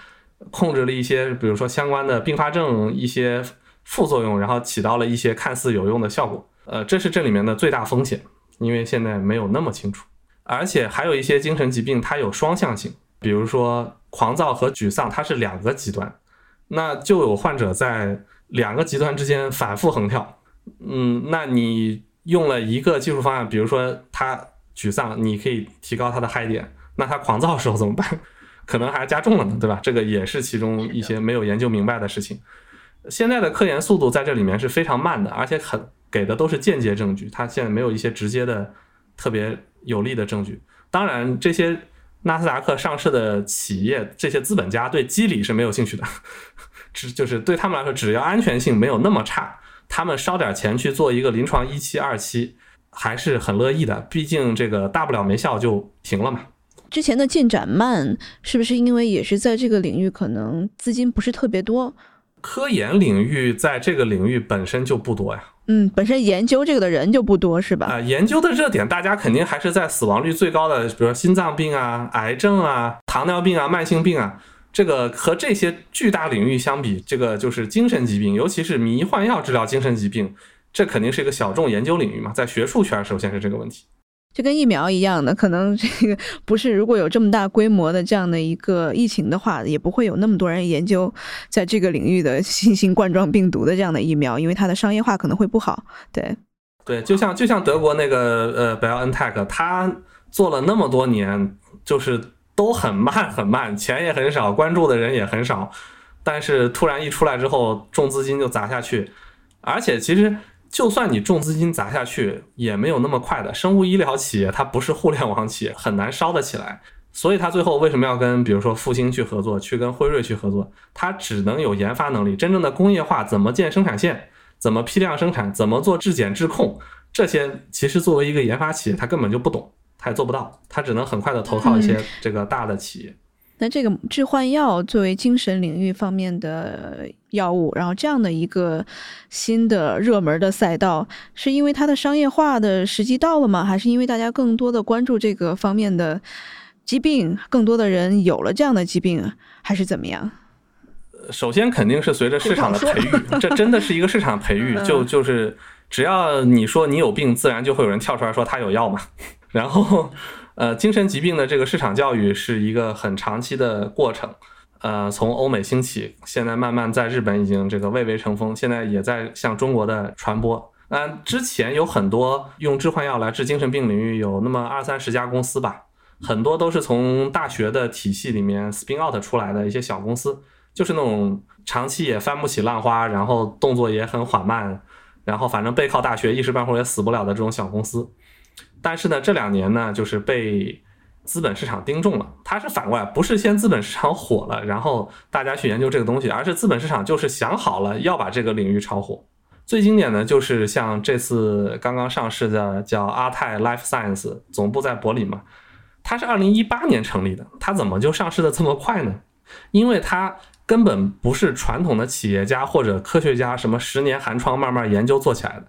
控制了一些比如说相关的并发症一些副作用，然后起到了一些看似有用的效果。呃，这是这里面的最大风险，因为现在没有那么清楚，而且还有一些精神疾病，它有双向性，比如说狂躁和沮丧，它是两个极端，那就有患者在两个极端之间反复横跳。嗯，那你用了一个技术方案，比如说他沮丧，你可以提高他的嗨点，那他狂躁的时候怎么办？可能还加重了呢，对吧？这个也是其中一些没有研究明白的事情。现在的科研速度在这里面是非常慢的，而且很。给的都是间接证据，他现在没有一些直接的、特别有力的证据。当然，这些纳斯达克上市的企业，这些资本家对机理是没有兴趣的，只就是对他们来说，只要安全性没有那么差，他们烧点钱去做一个临床一期、二期，还是很乐意的。毕竟这个大不了没效就停了嘛。之前的进展慢，是不是因为也是在这个领域可能资金不是特别多？科研领域在这个领域本身就不多呀。嗯，本身研究这个的人就不多，是吧？啊，研究的热点，大家肯定还是在死亡率最高的，比如说心脏病啊、癌症啊、糖尿病啊、慢性病啊。这个和这些巨大领域相比，这个就是精神疾病，尤其是迷幻药治疗精神疾病，这肯定是一个小众研究领域嘛。在学术圈，首先是这个问题。就跟疫苗一样的，可能这个不是如果有这么大规模的这样的一个疫情的话，也不会有那么多人研究在这个领域的新型冠状病毒的这样的疫苗，因为它的商业化可能会不好。对，对，就像就像德国那个呃 BioNTech，它做了那么多年，就是都很慢很慢，钱也很少，关注的人也很少，但是突然一出来之后，重资金就砸下去，而且其实就算你重资金砸下去，也没有那么快的。生物医疗企业它不是互联网企业，很难烧得起来。所以它最后为什么要跟比如说复星去合作，去跟辉瑞去合作？它只能有研发能力，真正的工业化怎么建生产线？怎么批量生产？怎么做质检质控？这些其实作为一个研发企业，他根本就不懂，他也做不到，他只能很快的投靠一些这个大的企业。那这个致幻药作为精神领域方面的药物，然后这样的一个新的热门的赛道，是因为它的商业化的时机到了吗？还是因为大家更多的关注这个方面的疾病，更多的人有了这样的疾病，还是怎么样？首先肯定是随着市场的培育，这真的是一个市场培育，就就是只要你说你有病，自然就会有人跳出来说他有药嘛。然后，呃，精神疾病的这个市场教育是一个很长期的过程，呃，从欧美兴起，现在慢慢在日本已经这个蔚为成风，现在也在向中国的传播。嗯，之前有很多用致幻药来治精神病领域有那么二三十家公司吧，很多都是从大学的体系里面 spin out 出来的一些小公司。就是那种长期也翻不起浪花，然后动作也很缓慢，然后反正背靠大学一时半会儿也死不了的这种小公司。但是呢，这两年呢，就是被资本市场盯中了。它是反过来，不是先资本市场火了，然后大家去研究这个东西，而是资本市场就是想好了要把这个领域炒火。最经典的就是像这次刚刚上市的叫阿泰 Life Science，总部在柏林嘛，它是二零一八年成立的，它怎么就上市的这么快呢？因为它。根本不是传统的企业家或者科学家，什么十年寒窗慢慢研究做起来的。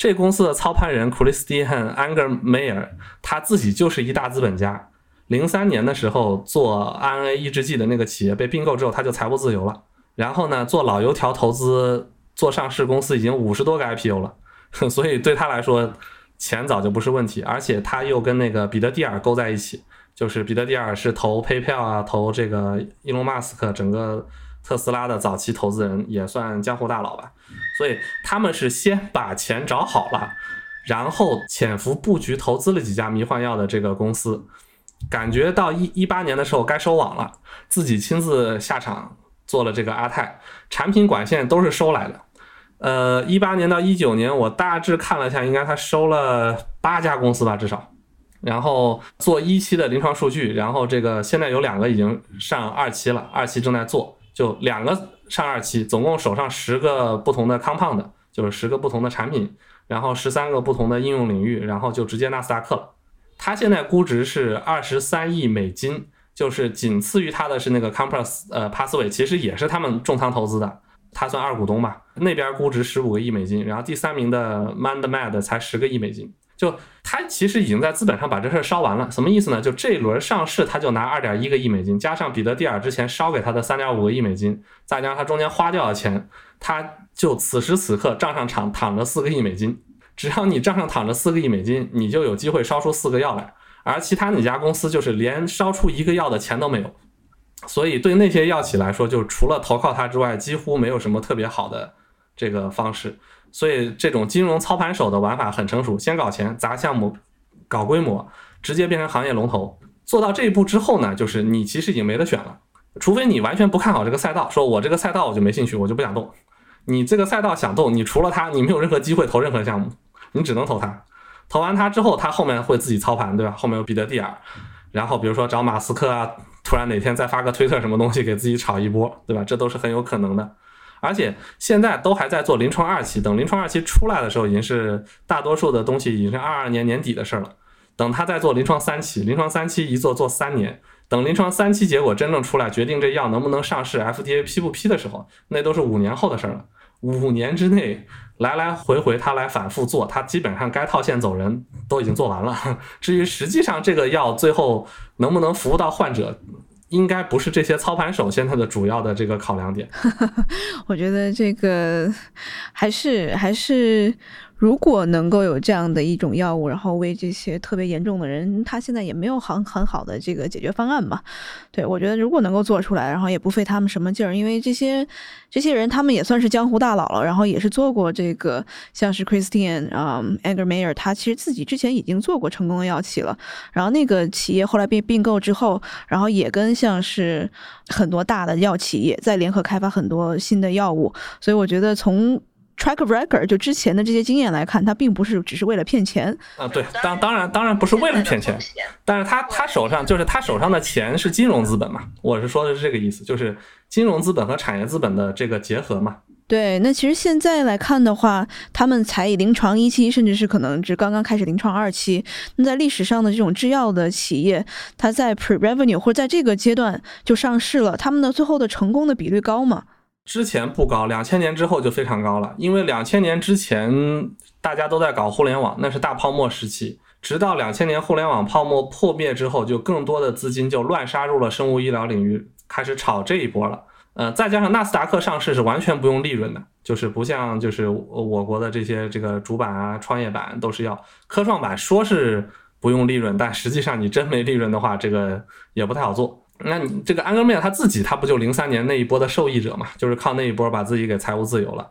这公司的操盘人 Christian Anger Mayer，他自己就是一大资本家。零三年的时候做 RNA 抑制剂的那个企业被并购之后，他就财务自由了。然后呢，做老油条投资，做上市公司已经五十多个 IPO 了。所以对他来说，钱早就不是问题。而且他又跟那个彼得蒂尔勾在一起。就是彼得蒂尔是投 PayPal 啊，投这个伊隆马斯克，整个特斯拉的早期投资人，也算江湖大佬吧。所以他们是先把钱找好了，然后潜伏布局投资了几家迷幻药的这个公司，感觉到一一八年的时候该收网了，自己亲自下场做了这个阿泰，产品管线都是收来的。呃，一八年到一九年，我大致看了一下，应该他收了八家公司吧，至少。然后做一期的临床数据，然后这个现在有两个已经上二期了，二期正在做，就两个上二期，总共手上十个不同的 compound，就是十个不同的产品，然后十三个不同的应用领域，然后就直接纳斯达克了。它现在估值是二十三亿美金，就是仅次于它的是那个 Compass，呃 Passway，其实也是他们重仓投资的，它算二股东吧。那边估值十五个亿美金，然后第三名的 MindMed 才十个亿美金。就他其实已经在资本上把这事儿烧完了，什么意思呢？就这一轮上市，他就拿二点一个亿美金，加上彼得蒂尔之前烧给他的三点五个亿美金，再加上他中间花掉的钱，他就此时此刻账上躺躺着四个亿美金。只要你账上躺着四个亿美金，你就有机会烧出四个药来。而其他那家公司就是连烧出一个药的钱都没有，所以对那些药企来说，就除了投靠他之外，几乎没有什么特别好的这个方式。所以这种金融操盘手的玩法很成熟，先搞钱砸项目，搞规模，直接变成行业龙头。做到这一步之后呢，就是你其实已经没得选了，除非你完全不看好这个赛道，说我这个赛道我就没兴趣，我就不想动。你这个赛道想动，你除了他，你没有任何机会投任何项目，你只能投他。投完他之后，他后面会自己操盘，对吧？后面有彼得蒂尔，然后比如说找马斯克啊，突然哪天再发个推特什么东西给自己炒一波，对吧？这都是很有可能的。而且现在都还在做临床二期，等临床二期出来的时候，已经是大多数的东西已经是二二年年底的事了。等他再做临床三期，临床三期一做做三年，等临床三期结果真正出来，决定这药能不能上市，FDA 批不批的时候，那都是五年后的事了。五年之内来来回回他来反复做，他基本上该套现走人都已经做完了。至于实际上这个药最后能不能服务到患者？应该不是这些操盘手现在的主要的这个考量点。我觉得这个还是还是，如果能够有这样的一种药物，然后为这些特别严重的人，他现在也没有很很好的这个解决方案嘛？对我觉得如果能够做出来，然后也不费他们什么劲儿，因为这些这些人他们也算是江湖大佬了，然后也是做过这个，像是 Christian 啊、Edgar Mayer，他其实自己之前已经做过成功的药企了，然后那个企业后来被并购之后，然后也跟像是很多大的药企业在联合开发很多新的药物，所以我觉得从 track record 就之前的这些经验来看，他并不是只是为了骗钱啊。对，当当然当然不是为了骗钱，但是他他手上就是他手上的钱是金融资本嘛，我是说的是这个意思，就是金融资本和产业资本的这个结合嘛。对，那其实现在来看的话，他们才以临床一期，甚至是可能只刚刚开始临床二期。那在历史上的这种制药的企业，它在 pre revenue 或者在这个阶段就上市了，他们的最后的成功的比率高吗？之前不高，两千年之后就非常高了。因为两千年之前大家都在搞互联网，那是大泡沫时期。直到两千年互联网泡沫破灭之后，就更多的资金就乱杀入了生物医疗领域，开始炒这一波了。呃，再加上纳斯达克上市是完全不用利润的，就是不像就是我国的这些这个主板啊、创业板都是要科创板说是不用利润，但实际上你真没利润的话，这个也不太好做。那你这个安格麦他自己，他不就零三年那一波的受益者嘛？就是靠那一波把自己给财务自由了。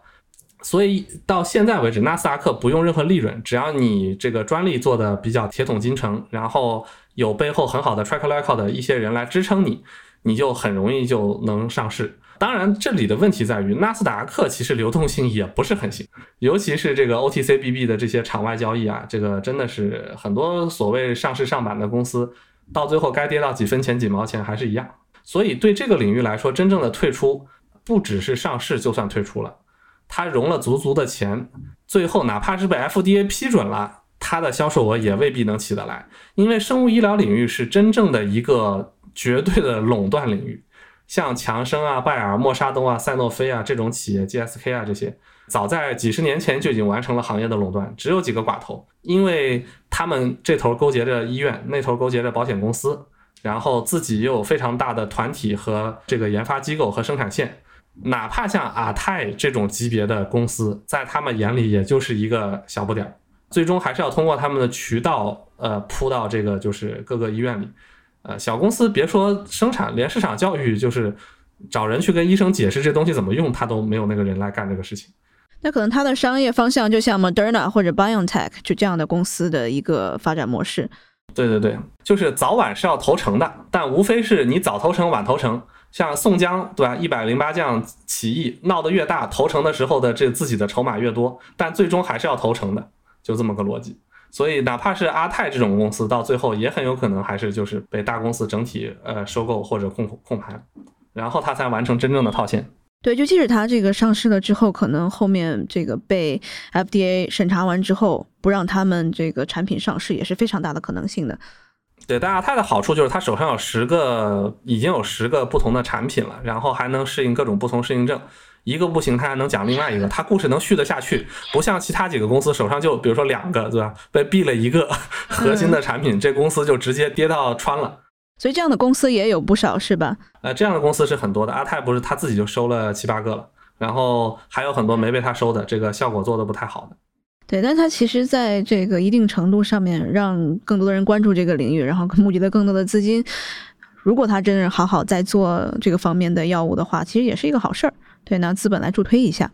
所以到现在为止，纳斯达克不用任何利润，只要你这个专利做的比较铁桶金诚，然后有背后很好的 track record 的一些人来支撑你，你就很容易就能上市。当然，这里的问题在于纳斯达克其实流动性也不是很行，尤其是这个 OTCBB 的这些场外交易啊，这个真的是很多所谓上市上板的公司。到最后该跌到几分钱几毛钱还是一样，所以对这个领域来说，真正的退出不只是上市就算退出了，它融了足足的钱，最后哪怕是被 FDA 批准了，它的销售额也未必能起得来，因为生物医疗领域是真正的一个绝对的垄断领域，像强生啊、拜耳、默沙东啊、赛诺菲啊这种企业，GSK 啊这些。早在几十年前就已经完成了行业的垄断，只有几个寡头，因为他们这头勾结着医院，那头勾结着保险公司，然后自己又有非常大的团体和这个研发机构和生产线，哪怕像阿泰这种级别的公司，在他们眼里也就是一个小不点儿，最终还是要通过他们的渠道，呃，铺到这个就是各个医院里，呃，小公司别说生产，连市场教育就是找人去跟医生解释这东西怎么用，他都没有那个人来干这个事情。那可能它的商业方向就像 Moderna 或者 BioNTech 就这样的公司的一个发展模式。对对对，就是早晚是要投成的，但无非是你早投成晚投成。像宋江对吧？一百零八将起义闹得越大，投成的时候的这自己的筹码越多，但最终还是要投成的，就这么个逻辑。所以哪怕是阿泰这种公司，到最后也很有可能还是就是被大公司整体呃收购或者控控盘，然后他才完成真正的套现。对，就即使它这个上市了之后，可能后面这个被 FDA 审查完之后，不让他们这个产品上市，也是非常大的可能性的。对，但阿泰的好处就是他手上有十个，已经有十个不同的产品了，然后还能适应各种不同适应症，一个不行，他还能讲另外一个，他故事能续得下去，不像其他几个公司手上就比如说两个，对吧？被毙了一个核心的产品，这公司就直接跌到穿了。所以这样的公司也有不少，是吧？呃，这样的公司是很多的。阿泰不是他自己就收了七八个了，然后还有很多没被他收的，这个效果做的不太好的。对，但他其实在这个一定程度上面，让更多的人关注这个领域，然后募集了更多的资金。如果他真是好好在做这个方面的药物的话，其实也是一个好事儿。对，拿资本来助推一下。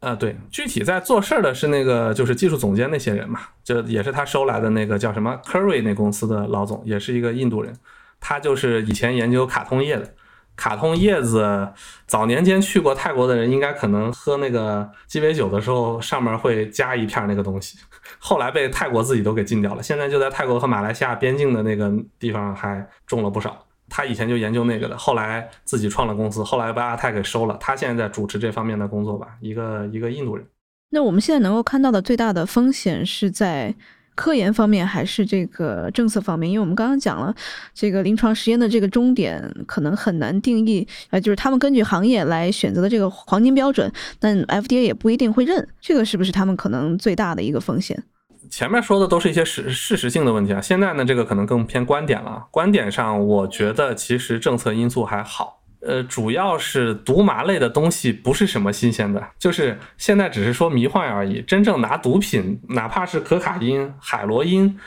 呃，对，具体在做事儿的是那个就是技术总监那些人嘛，就也是他收来的那个叫什么 Curry 那公司的老总，也是一个印度人。他就是以前研究卡通叶的，卡通叶子，早年间去过泰国的人应该可能喝那个鸡尾酒的时候，上面会加一片那个东西，后来被泰国自己都给禁掉了。现在就在泰国和马来西亚边境的那个地方还种了不少。他以前就研究那个的，后来自己创了公司，后来把阿泰给收了。他现在在主持这方面的工作吧，一个一个印度人。那我们现在能够看到的最大的风险是在。科研方面还是这个政策方面，因为我们刚刚讲了，这个临床实验的这个终点可能很难定义，呃，就是他们根据行业来选择的这个黄金标准，但 FDA 也不一定会认，这个是不是他们可能最大的一个风险？前面说的都是一些事事实性的问题啊，现在呢，这个可能更偏观点了。观点上，我觉得其实政策因素还好，呃，主要是毒麻类的东西不是什么新鲜的，就是现在只是说迷幻而已。真正拿毒品，哪怕是可卡因、海洛因，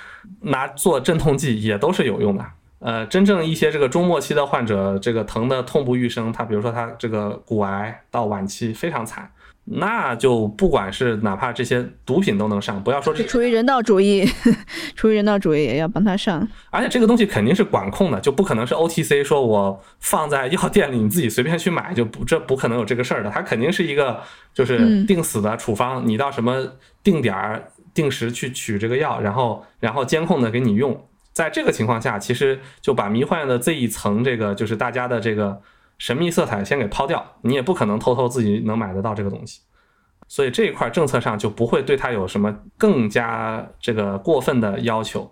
拿做镇痛剂也都是有用的。呃，真正一些这个中末期的患者，这个疼的痛不欲生，他比如说他这个骨癌到晚期非常惨。那就不管是哪怕这些毒品都能上，不要说这出于人道主义，出于人道主义也要帮他上。而且这个东西肯定是管控的，就不可能是 OTC，说我放在药店里你自己随便去买，就不这不可能有这个事儿的。它肯定是一个就是定死的处方，你到什么定点儿定时去取这个药，然后然后监控的给你用。在这个情况下，其实就把迷幻的这一层这个就是大家的这个。神秘色彩先给抛掉，你也不可能偷偷自己能买得到这个东西，所以这一块政策上就不会对它有什么更加这个过分的要求。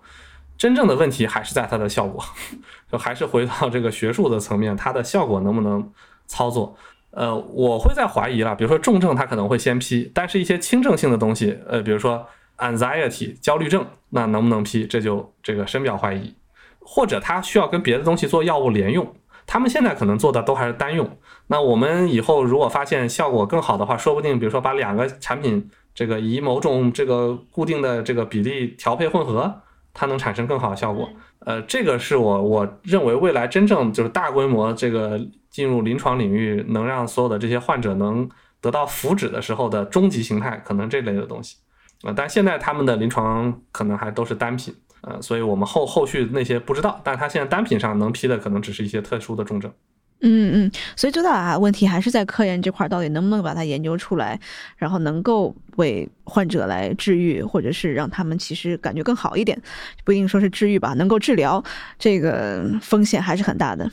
真正的问题还是在它的效果，就还是回到这个学术的层面，它的效果能不能操作？呃，我会在怀疑了。比如说重症，它可能会先批，但是一些轻症性的东西，呃，比如说 anxiety 焦虑症，那能不能批？这就这个深表怀疑。或者它需要跟别的东西做药物联用。他们现在可能做的都还是单用，那我们以后如果发现效果更好的话，说不定比如说把两个产品这个以某种这个固定的这个比例调配混合，它能产生更好的效果。呃，这个是我我认为未来真正就是大规模这个进入临床领域，能让所有的这些患者能得到福祉的时候的终极形态，可能这类的东西。啊，但现在他们的临床可能还都是单品。呃，所以我们后后续那些不知道，但是他现在单品上能批的可能只是一些特殊的重症。嗯嗯，所以最大的问题还是在科研这块，到底能不能把它研究出来，然后能够为患者来治愈，或者是让他们其实感觉更好一点，不一定说是治愈吧，能够治疗，这个风险还是很大的。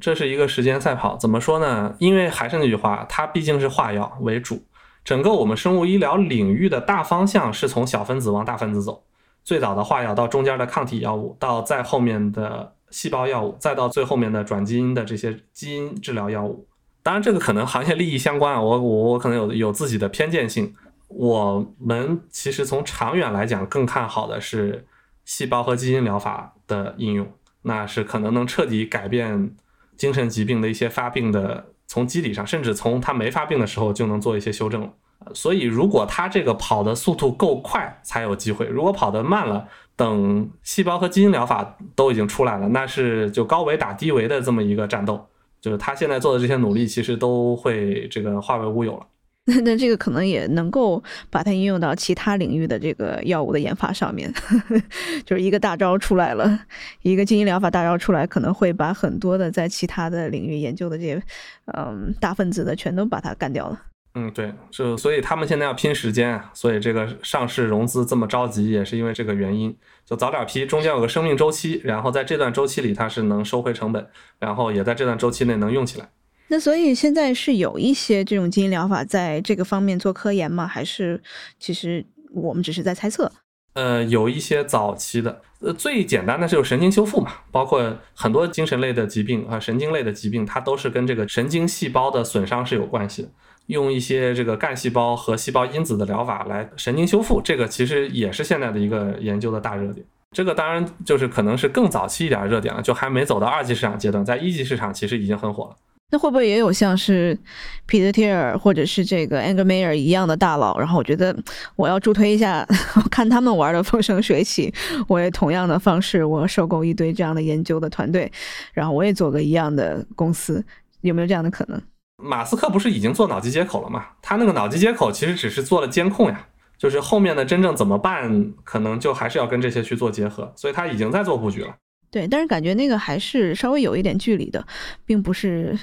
这是一个时间赛跑，怎么说呢？因为还是那句话，它毕竟是化药为主，整个我们生物医疗领域的大方向是从小分子往大分子走。最早的化药到中间的抗体药物，到再后面的细胞药物，再到最后面的转基因的这些基因治疗药物。当然，这个可能行业利益相关啊，我我我可能有有自己的偏见性。我们其实从长远来讲，更看好的是细胞和基因疗法的应用，那是可能能彻底改变精神疾病的一些发病的，从机理上，甚至从它没发病的时候就能做一些修正了。所以，如果他这个跑的速度够快，才有机会；如果跑得慢了，等细胞和基因疗法都已经出来了，那是就高维打低维的这么一个战斗。就是他现在做的这些努力，其实都会这个化为乌有了。那这个可能也能够把它应用到其他领域的这个药物的研发上面。就是一个大招出来了，一个基因疗法大招出来，可能会把很多的在其他的领域研究的这些嗯大分子的全都把它干掉了。嗯，对，就所以他们现在要拼时间啊，所以这个上市融资这么着急，也是因为这个原因，就早点批，中间有个生命周期，然后在这段周期里它是能收回成本，然后也在这段周期内能用起来。那所以现在是有一些这种基因疗法在这个方面做科研吗？还是其实我们只是在猜测？呃，有一些早期的，呃，最简单的是有神经修复嘛，包括很多精神类的疾病啊，神经类的疾病，它都是跟这个神经细胞的损伤是有关系的。用一些这个干细胞和细胞因子的疗法来神经修复，这个其实也是现在的一个研究的大热点。这个当然就是可能是更早期一点的热点了，就还没走到二级市场阶段，在一级市场其实已经很火了。那会不会也有像是彼得蒂尔或者是这个 a n g e r Mayer 一样的大佬？然后我觉得我要助推一下，看他们玩的风生水起，我也同样的方式，我收购一堆这样的研究的团队，然后我也做个一样的公司，有没有这样的可能？马斯克不是已经做脑机接口了吗？他那个脑机接口其实只是做了监控呀，就是后面的真正怎么办，可能就还是要跟这些去做结合，所以他已经在做布局了。对，但是感觉那个还是稍微有一点距离的，并不是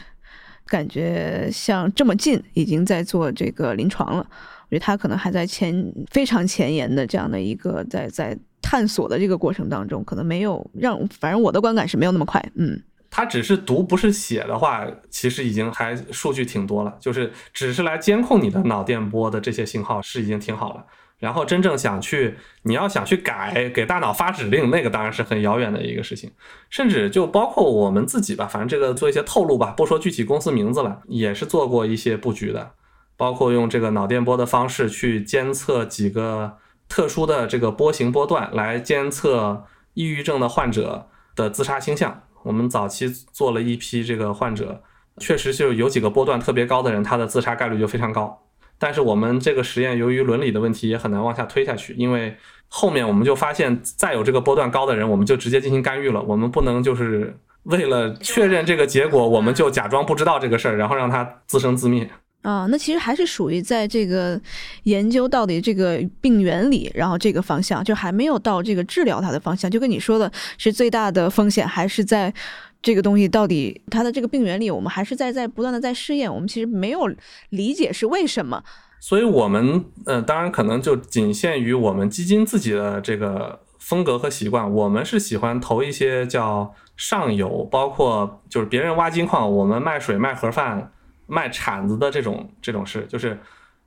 感觉像这么近，已经在做这个临床了。我觉得他可能还在前非常前沿的这样的一个在在探索的这个过程当中，可能没有让，反正我的观感是没有那么快，嗯。它只是读不是写的话，其实已经还数据挺多了。就是只是来监控你的脑电波的这些信号是已经挺好了。然后真正想去，你要想去改给大脑发指令，那个当然是很遥远的一个事情。甚至就包括我们自己吧，反正这个做一些透露吧，不说具体公司名字了，也是做过一些布局的，包括用这个脑电波的方式去监测几个特殊的这个波形波段，来监测抑郁症的患者的自杀倾向。我们早期做了一批这个患者，确实就有几个波段特别高的人，他的自杀概率就非常高。但是我们这个实验由于伦理的问题也很难往下推下去，因为后面我们就发现，再有这个波段高的人，我们就直接进行干预了。我们不能就是为了确认这个结果，我们就假装不知道这个事儿，然后让他自生自灭。啊，那其实还是属于在这个研究到底这个病原理，然后这个方向就还没有到这个治疗它的方向。就跟你说的是，最大的风险还是在这个东西到底它的这个病原理，我们还是在在不断的在试验。我们其实没有理解是为什么。所以，我们呃，当然可能就仅限于我们基金自己的这个风格和习惯。我们是喜欢投一些叫上游，包括就是别人挖金矿，我们卖水、卖盒饭。卖铲子的这种这种事，就是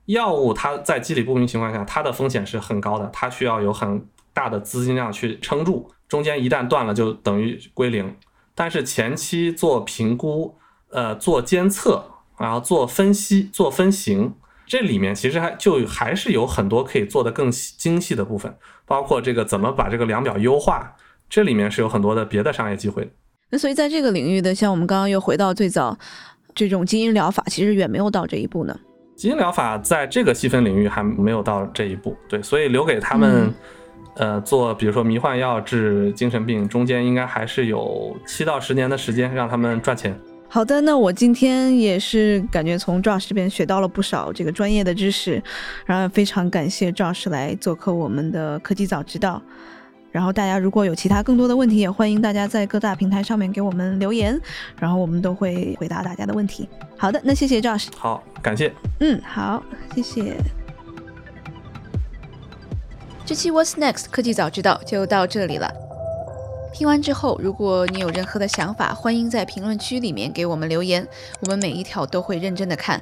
药物，它在机理不明情况下，它的风险是很高的，它需要有很大的资金量去撑住，中间一旦断了就等于归零。但是前期做评估，呃，做监测，然后做分析、做分型，这里面其实还就还是有很多可以做的更精细的部分，包括这个怎么把这个量表优化，这里面是有很多的别的商业机会。那所以在这个领域的，像我们刚刚又回到最早。这种基因疗法其实远没有到这一步呢。基因疗法在这个细分领域还没有到这一步，对，所以留给他们，呃，做比如说迷幻药治精神病，中间应该还是有七到十年的时间让他们赚钱。好的，那我今天也是感觉从 Josh 这边学到了不少这个专业的知识，然后非常感谢 Josh 来做客我们的科技早知道。然后大家如果有其他更多的问题，也欢迎大家在各大平台上面给我们留言，然后我们都会回答大家的问题。好的，那谢谢 Josh。好，感谢。嗯，好，谢谢。这期 What's Next 科技早知道就到这里了。听完之后，如果你有任何的想法，欢迎在评论区里面给我们留言，我们每一条都会认真的看。